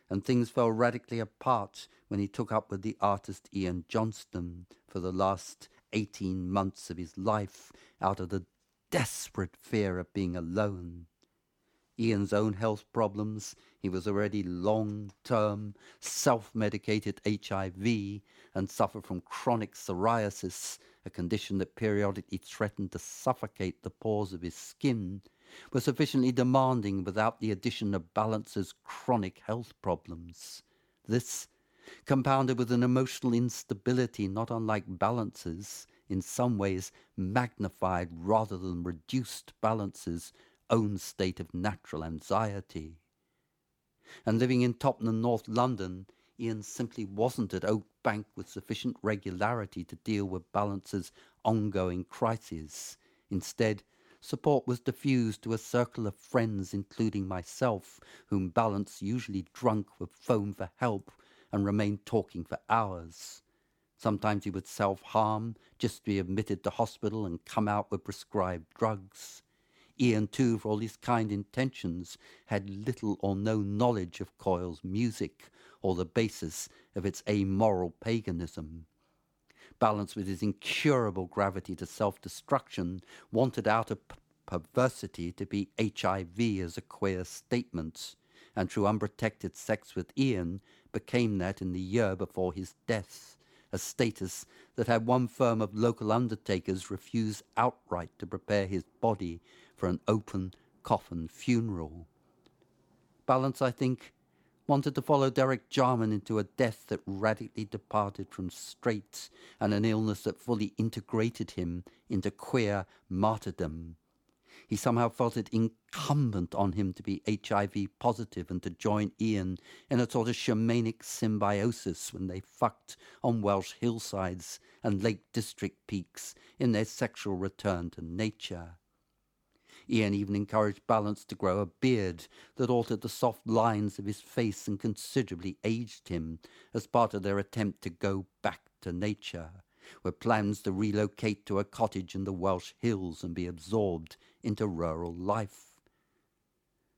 and things fell radically apart when he took up with the artist Ian Johnston for the last eighteen months of his life out of the desperate fear of being alone. Ian's own health problems, he was already long term, self medicated HIV and suffered from chronic psoriasis, a condition that periodically threatened to suffocate the pores of his skin, were sufficiently demanding without the addition of Balance's chronic health problems. This, compounded with an emotional instability not unlike Balance's, in some ways magnified rather than reduced Balance's own state of natural anxiety. And living in Tottenham, North London, Ian simply wasn't at Oak Bank with sufficient regularity to deal with Balance's ongoing crises. Instead, support was diffused to a circle of friends, including myself, whom Balance, usually drunk would phone for help and remain talking for hours. Sometimes he would self harm, just be admitted to hospital and come out with prescribed drugs. Ian, too, for all his kind intentions, had little or no knowledge of Coil's music or the basis of its amoral paganism. Balanced with his incurable gravity to self destruction, wanted out of perversity to be HIV as a queer statement, and through unprotected sex with Ian became that in the year before his death a status that had one firm of local undertakers refuse outright to prepare his body for an open coffin funeral. Balance, I think, wanted to follow Derek Jarman into a death that radically departed from straight and an illness that fully integrated him into queer martyrdom he somehow felt it incumbent on him to be HIV positive and to join Ian in a sort of shamanic symbiosis when they fucked on Welsh hillsides and Lake District peaks in their sexual return to nature. Ian even encouraged Balance to grow a beard that altered the soft lines of his face and considerably aged him as part of their attempt to go back to nature with plans to relocate to a cottage in the Welsh hills and be absorbed into rural life.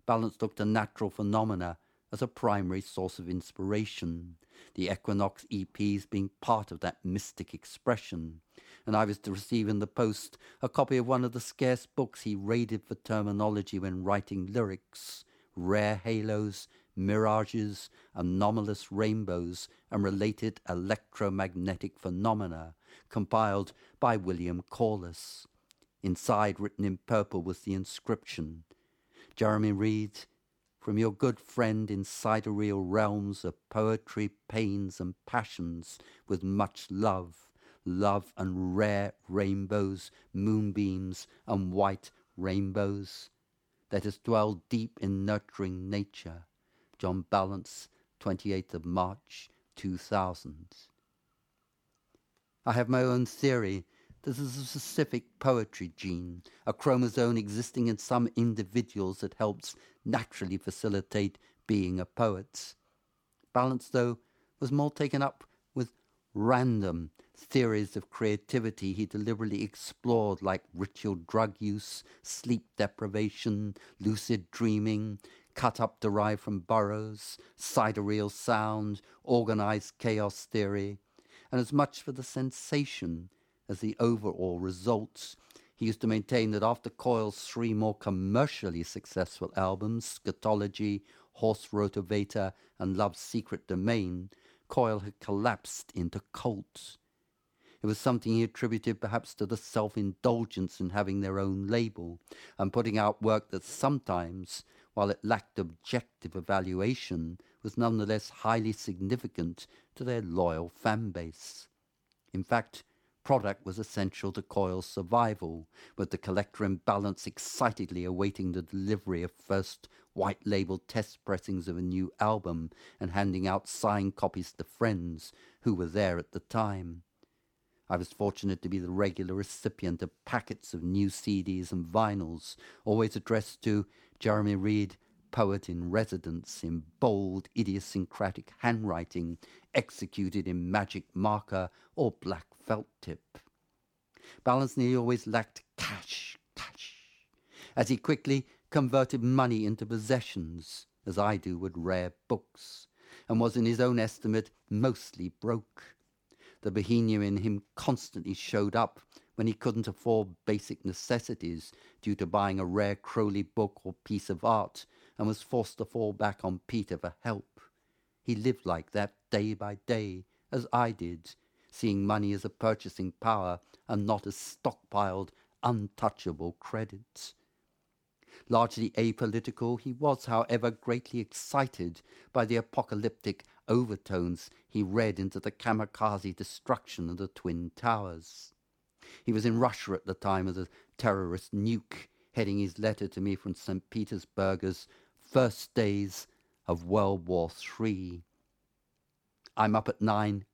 Balance looked to natural phenomena as a primary source of inspiration, the Equinox EPs being part of that mystic expression, and I was to receive in the post a copy of one of the scarce books he raided for terminology when writing lyrics, rare halos, mirages, anomalous rainbows, and related electromagnetic phenomena, compiled by William Corliss. Inside, written in purple, was the inscription Jeremy Reed, from your good friend in sidereal realms of poetry, pains, and passions, with much love, love and rare rainbows, moonbeams, and white rainbows. Let us dwell deep in nurturing nature. John Balance, 28th of March, 2000. I have my own theory there's a specific poetry gene, a chromosome existing in some individuals that helps naturally facilitate being a poet. Balance, though, was more taken up with random theories of creativity he deliberately explored, like ritual drug use, sleep deprivation, lucid dreaming, cut up derived from Burroughs, sidereal sound, organized chaos theory, and as much for the sensation as the overall results. He used to maintain that after Coil's three more commercially successful albums, Scatology, Horse Rotorvator, and Love's Secret Domain, Coil had collapsed into cults. It was something he attributed perhaps to the self indulgence in having their own label and putting out work that sometimes, while it lacked objective evaluation, was nonetheless highly significant to their loyal fan base. In fact, product was essential to Coil's survival, with the collector in balance excitedly awaiting the delivery of first white label test pressings of a new album and handing out signed copies to friends who were there at the time. I was fortunate to be the regular recipient of packets of new CDs and vinyls, always addressed to Jeremy Reed, poet in residence, in bold, idiosyncratic handwriting, executed in magic marker or black felt tip. Balance nearly always lacked cash, cash, as he quickly converted money into possessions, as I do with rare books, and was in his own estimate mostly broke. The bohemian in him constantly showed up when he couldn't afford basic necessities due to buying a rare Crowley book or piece of art and was forced to fall back on Peter for help. He lived like that day by day, as I did, seeing money as a purchasing power and not as stockpiled, untouchable credits. Largely apolitical, he was, however, greatly excited by the apocalyptic overtones he read into the kamikaze destruction of the Twin Towers. He was in Russia at the time of the terrorist nuke heading his letter to me from St. Petersburg's first days of World War III. I'm up at 9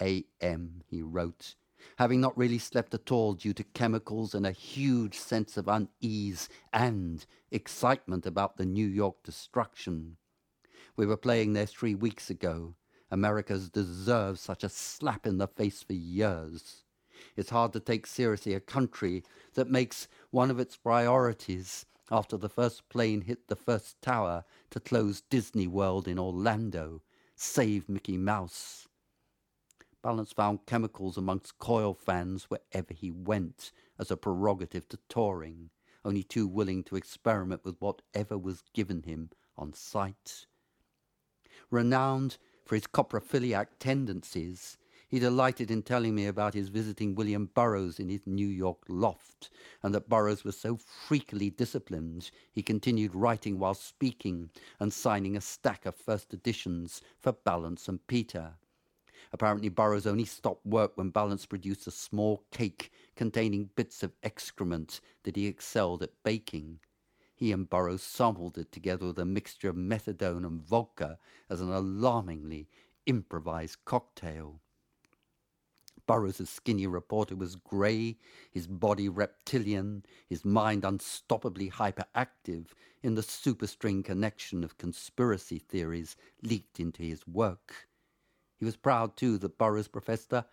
a.m., he wrote, having not really slept at all due to chemicals and a huge sense of unease and excitement about the New York destruction. We were playing there three weeks ago. America's deserved such a slap in the face for years. It's hard to take seriously a country that makes one of its priorities after the first plane hit the first tower to close Disney World in Orlando, save Mickey Mouse. Balance found chemicals amongst coil fans wherever he went as a prerogative to touring, only too willing to experiment with whatever was given him on sight. Renowned for his coprophiliac tendencies, he delighted in telling me about his visiting William Burroughs in his New York loft, and that Burroughs was so freakily disciplined he continued writing while speaking and signing a stack of first editions for Balance and Peter. Apparently, Burroughs only stopped work when Balance produced a small cake containing bits of excrement that he excelled at baking. He and Burroughs sampled it together with a mixture of methadone and vodka as an alarmingly improvised cocktail. Burroughs' skinny reporter was grey, his body reptilian, his mind unstoppably hyperactive in the superstring connection of conspiracy theories leaked into his work. He was proud, too, that Burroughs professed a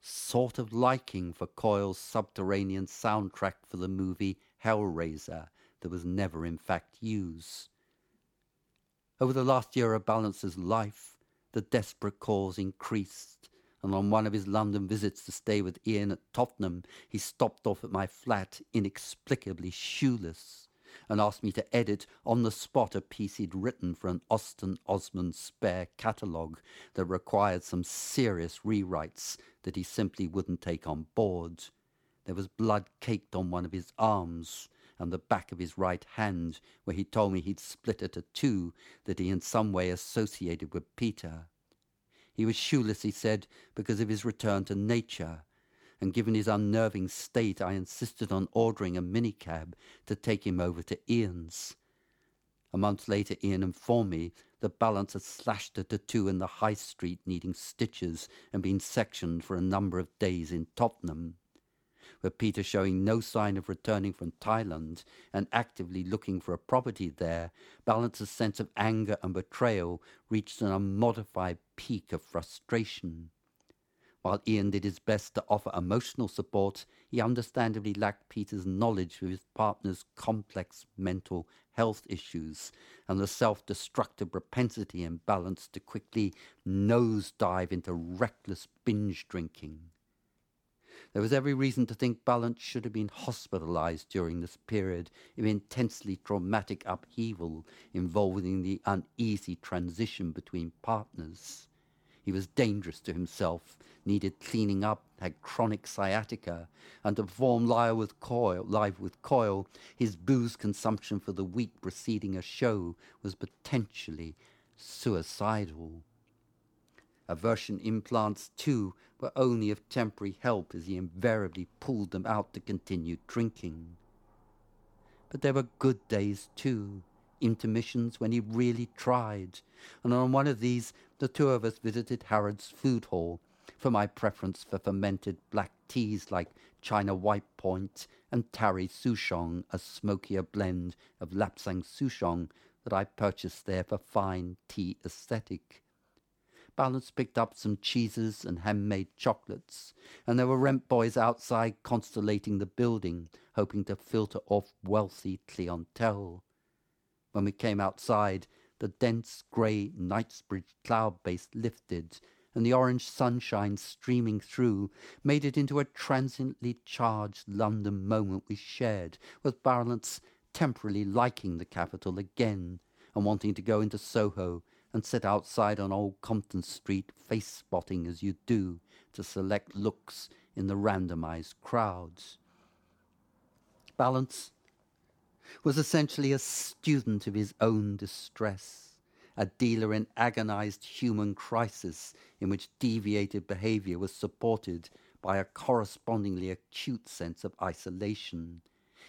sort of liking for Coil's subterranean soundtrack for the movie Hellraiser that was never in fact used. Over the last year of Balance's life, the desperate calls increased, and on one of his London visits to stay with Ian at Tottenham, he stopped off at my flat inexplicably shoeless and asked me to edit on the spot a piece he'd written for an Austin Osman spare catalogue that required some serious rewrites that he simply wouldn't take on board. There was blood caked on one of his arms and the back of his right hand, where he told me he'd split it a two that he in some way associated with Peter. He was shoeless, he said, because of his return to nature and given his unnerving state, I insisted on ordering a minicab to take him over to Ian's. A month later, Ian informed me the Balance had slashed a tattoo in the high street needing stitches and been sectioned for a number of days in Tottenham. With Peter showing no sign of returning from Thailand and actively looking for a property there, Balance's sense of anger and betrayal reached an unmodified peak of frustration. While Ian did his best to offer emotional support, he understandably lacked Peter's knowledge of his partner's complex mental health issues and the self destructive propensity and balance to quickly nosedive into reckless binge drinking. There was every reason to think Balance should have been hospitalized during this period of intensely traumatic upheaval involving the uneasy transition between partners. He was dangerous to himself, needed cleaning up, had chronic sciatica, and to perform live with coil, live with Coil, his booze consumption for the week preceding a show was potentially suicidal. Aversion implants, too, were only of temporary help as he invariably pulled them out to continue drinking. But there were good days, too intermissions when he really tried, and on one of these the two of us visited Harrod's food hall for my preference for fermented black teas like China White Point and Tarry Souchong, a smokier blend of Lapsang Souchong that I purchased there for fine tea aesthetic. Balance picked up some cheeses and handmade chocolates, and there were rent boys outside constellating the building, hoping to filter off wealthy clientele. When we came outside, the dense grey Knightsbridge cloud base lifted, and the orange sunshine streaming through made it into a transiently charged London moment we shared, with Balance temporarily liking the capital again and wanting to go into Soho and sit outside on Old Compton Street face spotting as you do to select looks in the randomized crowds. Balance was essentially a student of his own distress, a dealer in agonized human crisis in which deviated behavior was supported by a correspondingly acute sense of isolation.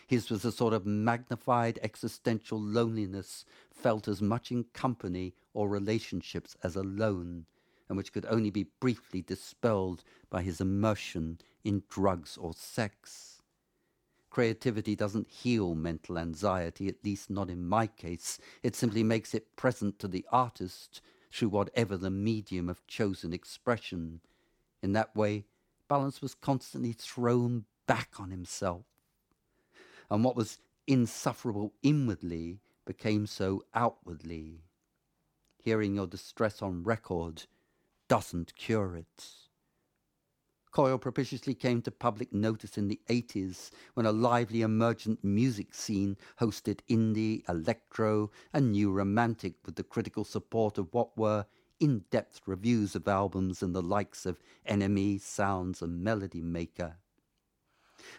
His was a sort of magnified existential loneliness felt as much in company or relationships as alone, and which could only be briefly dispelled by his immersion in drugs or sex. Creativity doesn't heal mental anxiety, at least not in my case. It simply makes it present to the artist through whatever the medium of chosen expression. In that way, Balance was constantly thrown back on himself. And what was insufferable inwardly became so outwardly. Hearing your distress on record doesn't cure it. Coil propitiously came to public notice in the 80s when a lively emergent music scene hosted indie, electro, and new romantic with the critical support of what were in depth reviews of albums and the likes of NME, Sounds, and Melody Maker.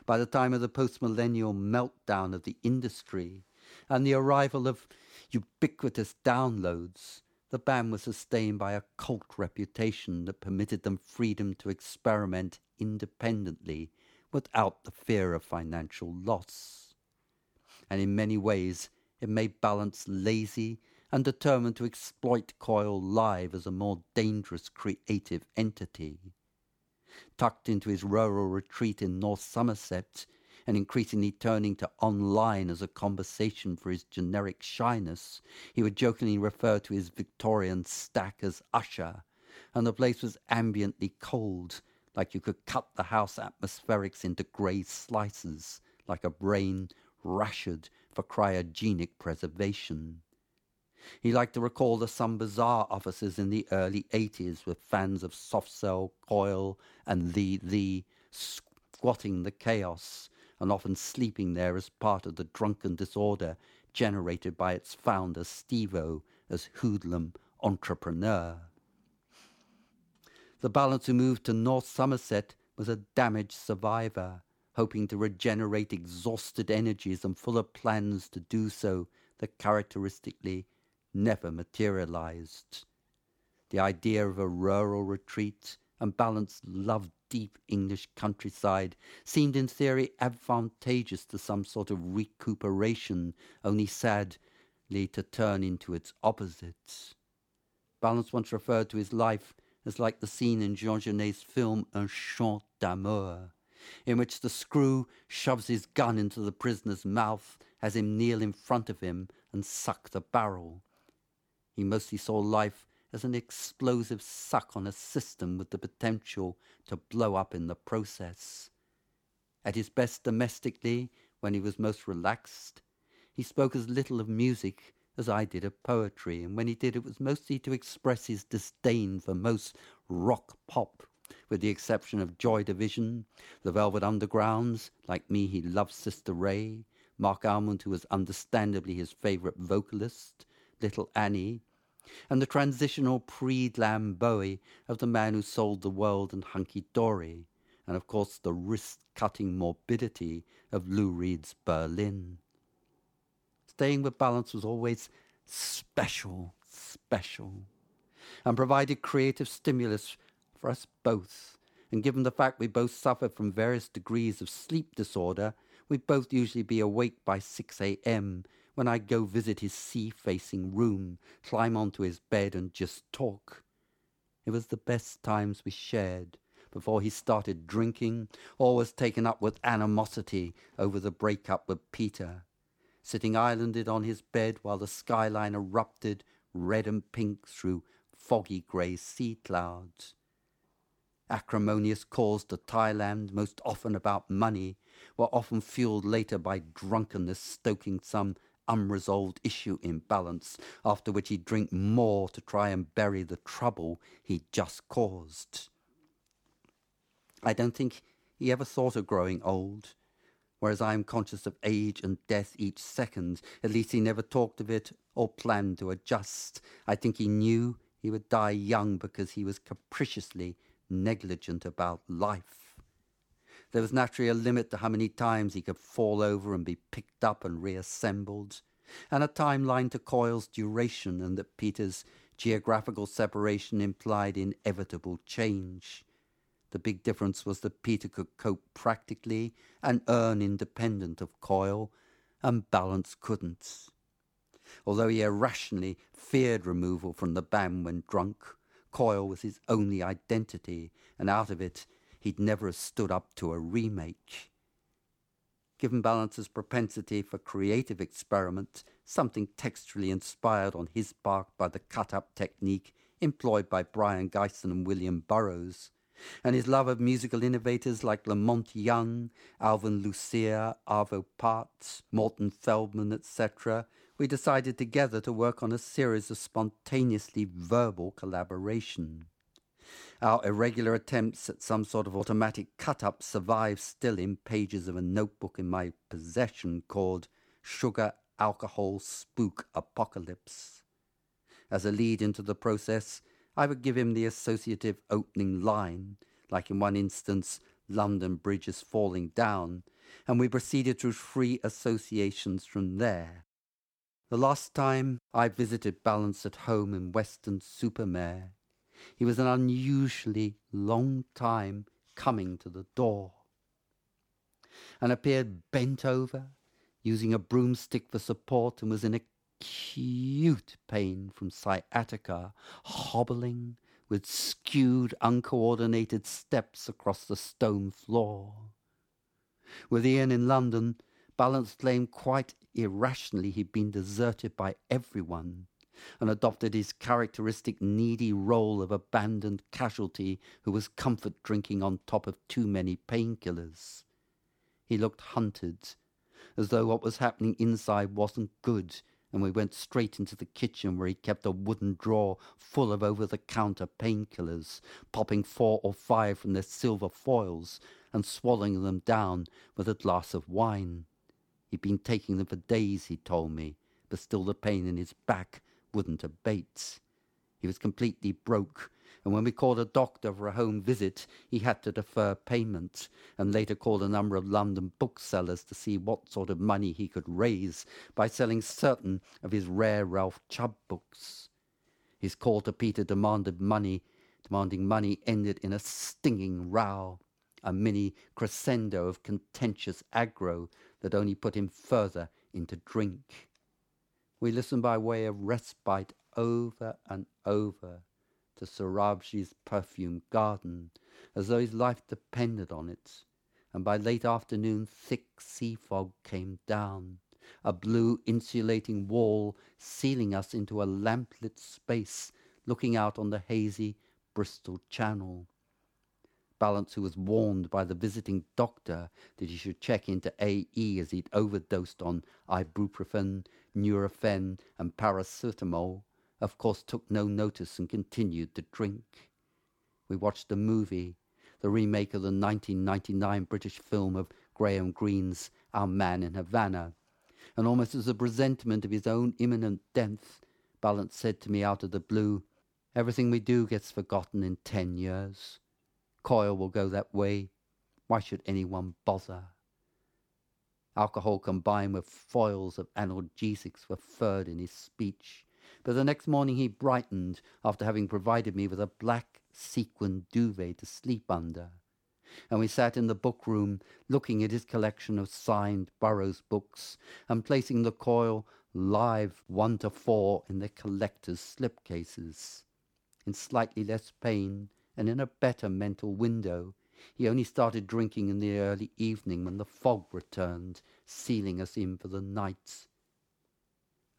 By the time of the post millennial meltdown of the industry and the arrival of ubiquitous downloads, the band was sustained by a cult reputation that permitted them freedom to experiment independently without the fear of financial loss. And in many ways, it made Balance lazy and determined to exploit Coil live as a more dangerous creative entity. Tucked into his rural retreat in North Somerset, and increasingly turning to online as a conversation for his generic shyness, he would jokingly refer to his Victorian stack as Usher, and the place was ambiently cold, like you could cut the house atmospherics into grey slices, like a brain rationed for cryogenic preservation. He liked to recall the Some Bizzare offices in the early 80s with fans of Soft Cell, coil, and The The squatting the chaos and often sleeping there as part of the drunken disorder generated by its founder Stevo as hoodlum entrepreneur. The balance who moved to North Somerset was a damaged survivor, hoping to regenerate exhausted energies and full of plans to do so that characteristically never materialized. The idea of a rural retreat and Balance loved deep English countryside seemed in theory advantageous to some sort of recuperation, only sadly to turn into its opposite. Balance once referred to his life as like the scene in Jean Genet's film Un Chant d'Amour, in which the screw shoves his gun into the prisoner's mouth, has him kneel in front of him and suck the barrel. He mostly saw life as an explosive suck on a system with the potential to blow up in the process. At his best domestically, when he was most relaxed, he spoke as little of music as I did of poetry, and when he did, it was mostly to express his disdain for most rock pop, with the exception of Joy Division, the Velvet Undergrounds. Like me, he loved Sister Ray, Marc Almond, who was understandably his favorite vocalist, Little Annie, and the transitional pre-glam Bowie of the man who sold the world and hunky dory, and of course the wrist-cutting morbidity of Lou Reed's Berlin. Staying with balance was always special, special, and provided creative stimulus for us both. And given the fact we both suffer from various degrees of sleep disorder, we'd both usually be awake by 6 a.m when I'd go visit his sea facing room, climb onto his bed, and just talk. It was the best times we shared before he started drinking or was taken up with animosity over the break-up with Peter, sitting islanded on his bed while the skyline erupted red and pink through foggy grey sea clouds. Acrimonious calls to Thailand, most often about money, were often fueled later by drunkenness stoking some unresolved issue in balance, after which he'd drink more to try and bury the trouble he'd just caused. I don't think he ever thought of growing old, whereas I am conscious of age and death each second. At least he never talked of it or planned to adjust. I think he knew he would die young because he was capriciously negligent about life. There was naturally a limit to how many times he could fall over and be picked up and reassembled, and a timeline to Coil's duration, and that Peter's geographical separation implied inevitable change. The big difference was that Peter could cope practically and earn independent of Coil, and Balance couldn't. Although he irrationally feared removal from the band when drunk, Coil was his only identity, and out of it he'd never have stood up to a remake. Given Balance's propensity for creative experiment, something texturally inspired on his part by the cut-up technique employed by Brion Gysin and William Burroughs, and his love of musical innovators like La Monte Young, Alvin Lucier, Arvo Pärt, Morton Feldman, etc., we decided together to work on a series of spontaneously verbal collaboration. Our irregular attempts at some sort of automatic cut-up survive still in pages of a notebook in my possession called Sugar Alcohol Spook Apocalypse. As a lead into the process, I would give him the associative opening line, like in one instance, London Bridge is falling down, and we proceeded through free associations from there. The last time I visited Balance at home in Weston-super-Mare, he was an unusually long time coming to the door, and appeared bent over, using a broomstick for support, and was in acute pain from sciatica, hobbling with skewed, uncoordinated steps across the stone floor. With Ian in London, Balance claimed quite irrationally he'd been deserted by everyone and adopted his characteristic needy role of abandoned casualty who was comfort drinking on top of too many painkillers. He looked hunted, as though what was happening inside wasn't good, and we went straight into the kitchen where he kept a wooden drawer full of over the counter painkillers, popping four or five from their silver foils and swallowing them down with a glass of wine. He'd been taking them for days, he told me, but still the pain in his back wouldn't abate. He was completely broke, and when we called a doctor for a home visit, he had to defer payment, and later called a number of London booksellers to see what sort of money he could raise by selling certain of his rare Ralph Chubb books. His call to Peter demanded money, demanding money ended in a stinging row, a mini crescendo of contentious aggro that only put him further into drink. We listened by way of respite over and over to Sorabji's perfumed garden, as though his life depended on it. And by late afternoon, thick sea fog came down, a blue insulating wall sealing us into a lamplit space looking out on the hazy Bristol Channel. Balance, who was warned by the visiting doctor that he should check into A.E. as he'd overdosed on ibuprofen, Nurofen, and paracetamol, of course took no notice and continued to drink. We watched a movie, the remake of the 1999 British film of Graham Greene's Our Man in Havana, and almost as a presentiment of his own imminent death, Balance said to me out of the blue, Everything we do gets forgotten in ten years. Coil will go that way. Why should anyone bother? Alcohol combined with foils of analgesics were furred in his speech, but the next morning he brightened after having provided me with a black sequin duvet to sleep under. And we sat in the book room looking at his collection of signed Burroughs books and placing the coil live one to four in their collector's slipcases. In slightly less pain, and in a better mental window. He only started drinking in the early evening when the fog returned, sealing us in for the night.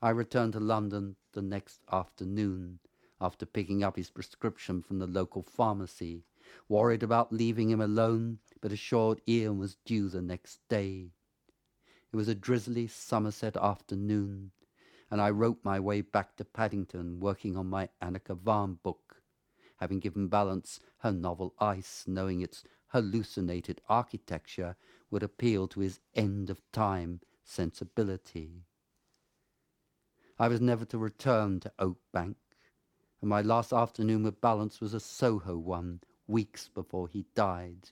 I returned to London the next afternoon, after picking up his prescription from the local pharmacy, worried about leaving him alone, but assured Ian was due the next day. It was a drizzly Somerset afternoon, and I wrote my way back to Paddington, working on my Anna Kavan book having given Balance her novel Ice, knowing its hallucinated architecture would appeal to his end of time sensibility. I was never to return to Oak Bank, and my last afternoon with Balance was a Soho one, weeks before he died.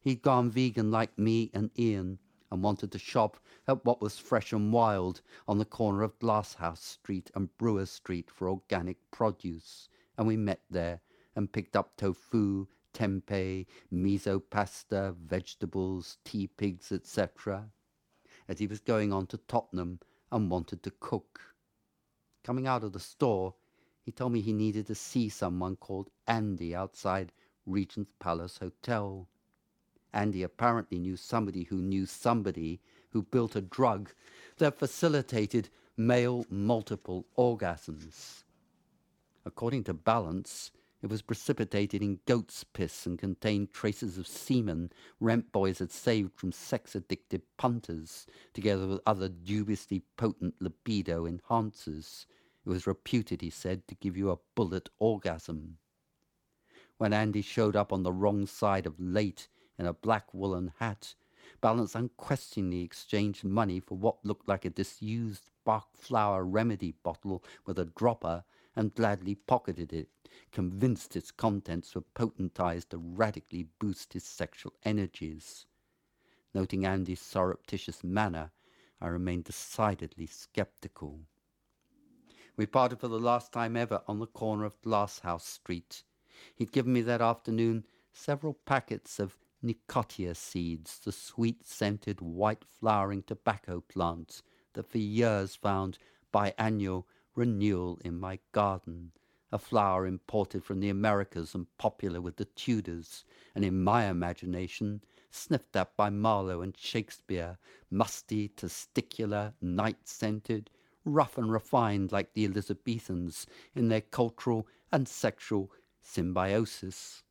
He'd gone vegan like me and Ian, and wanted to shop at what was fresh and wild on the corner of Glasshouse Street and Brewer Street for organic produce, and we met there and picked up tofu, tempeh, miso pasta, vegetables, tea pigs, etc., as he was going on to Tottenham and wanted to cook. Coming out of the store, he told me he needed to see someone called Andy outside Regent's Palace Hotel. Andy apparently knew somebody who knew somebody who built a drug that facilitated male multiple orgasms. According to Balance, it was precipitated in goat's piss and contained traces of semen rent boys had saved from sex-addicted punters, together with other dubiously potent libido enhancers. It was reputed, he said, to give you a bullet orgasm. When Andy showed up on the wrong side of late in a black woolen hat, Balance unquestioningly exchanged money for what looked like a disused Bach flower remedy bottle with a dropper and gladly pocketed it, convinced its contents were potentized to radically boost his sexual energies. Noting Andy's surreptitious manner, I remained decidedly skeptical. We parted for the last time ever on the corner of Glasshouse Street. He'd given me that afternoon several packets of nicotia seeds, the sweet-scented, white-flowering tobacco plant that for years found biannual renewal in my garden, a flower imported from the Americas and popular with the Tudors, and in my imagination sniffed at by Marlowe and Shakespeare, musty, testicular, night-scented, rough and refined like the Elizabethans in their cultural and sexual symbiosis.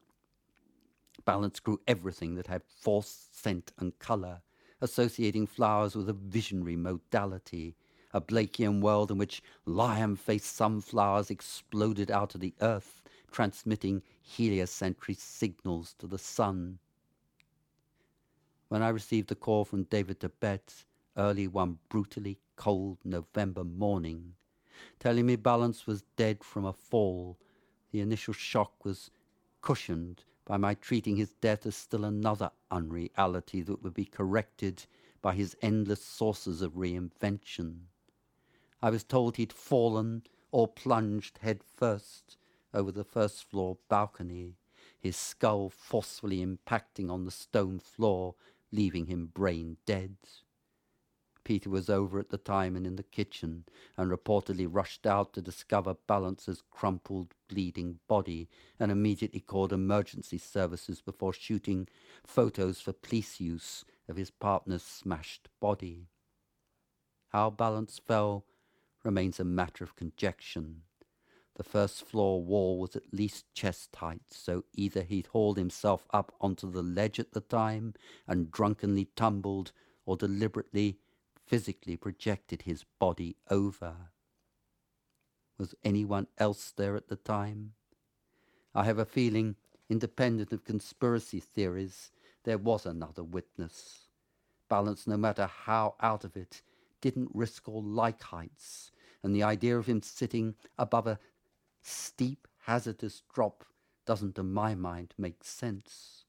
Balance grew everything that had force, scent, and colour, associating flowers with a visionary modality, a Blakean world in which lion-faced sunflowers exploded out of the earth, transmitting heliocentric signals to the sun. When I received a call from David Tibet early one brutally cold November morning, telling me Balance was dead from a fall, the initial shock was cushioned by my treating his death as still another unreality that would be corrected by his endless sources of reinvention. I was told he'd fallen or plunged head first over the first floor balcony, his skull forcefully impacting on the stone floor, leaving him brain dead. Peter was over at the time and in the kitchen, and reportedly rushed out to discover Balance's crumpled, bleeding body, and immediately called emergency services before shooting photos for police use of his partner's smashed body. How Balance fell remains a matter of conjecture. The first floor wall was at least chest height, so either he'd hauled himself up onto the ledge at the time and drunkenly tumbled, or deliberately, physically projected his body over. Was anyone else there at the time? I have a feeling, independent of conspiracy theories, there was another witness. Balance, no matter how out of it, didn't risk all like heights, and the idea of him sitting above a steep, hazardous drop doesn't, to my mind, make sense.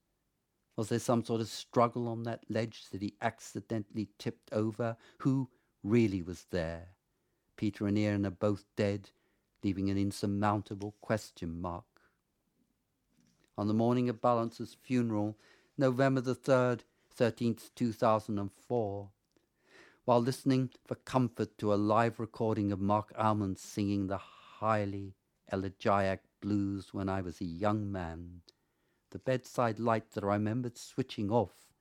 Was there some sort of struggle on that ledge that he accidentally tipped over? Who really was there? Peter and Ian are both dead, leaving an insurmountable question mark. On the morning of Balance's funeral, November the 3rd, 13th, 2004, while listening for comfort to a live recording of Marc Almond singing the highly elegiac blues when I was a young man. The bedside light that I remembered switching off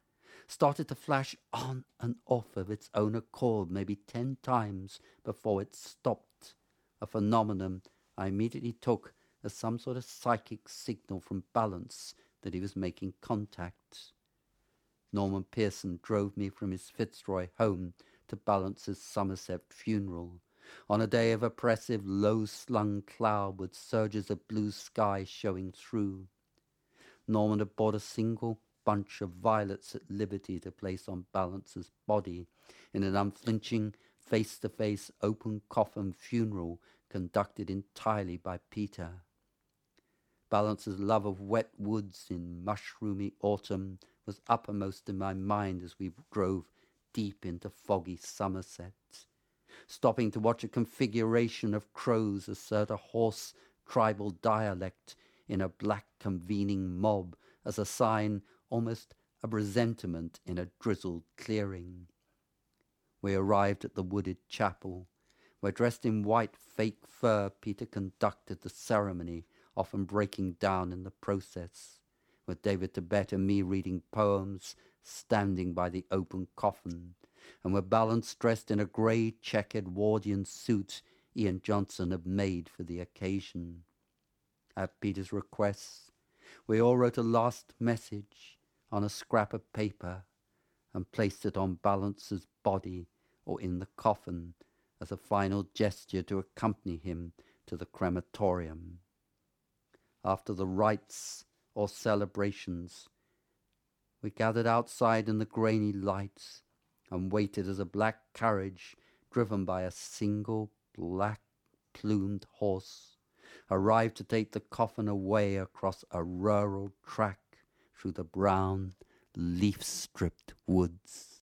started to flash on and off of its own accord maybe ten times before it stopped, a phenomenon I immediately took as some sort of psychic signal from balance that he was making contact. Norman Pearson drove me from his Fitzroy home to Balance's Somerset funeral, on a day of oppressive low-slung cloud with surges of blue sky showing through. Norman had bought a single bunch of violets at liberty to place on Balance's body in an unflinching, face-to-face, open coffin funeral conducted entirely by Peter. Balance's love of wet woods in mushroomy autumn was uppermost in my mind as we drove deep into foggy Somerset, stopping to watch a configuration of crows assert a hoarse tribal dialect in a black convening mob as a sign almost a presentiment in a drizzled clearing. We arrived at the wooded chapel, where dressed in white fake fur Peter conducted the ceremony, often breaking down in the process, with David Tibet and me reading poems, standing by the open coffin, and were balanced dressed in a grey checkered Wardian suit Ian Johnstone had made for the occasion. At Peter's request, we all wrote a last message on a scrap of paper and placed it on Balance's body or in the coffin as a final gesture to accompany him to the crematorium. After the rites or celebrations, we gathered outside in the grainy lights and waited as a black carriage driven by a single black plumed horse arrived to take the coffin away across a rural track through the brown, leaf stripped woods.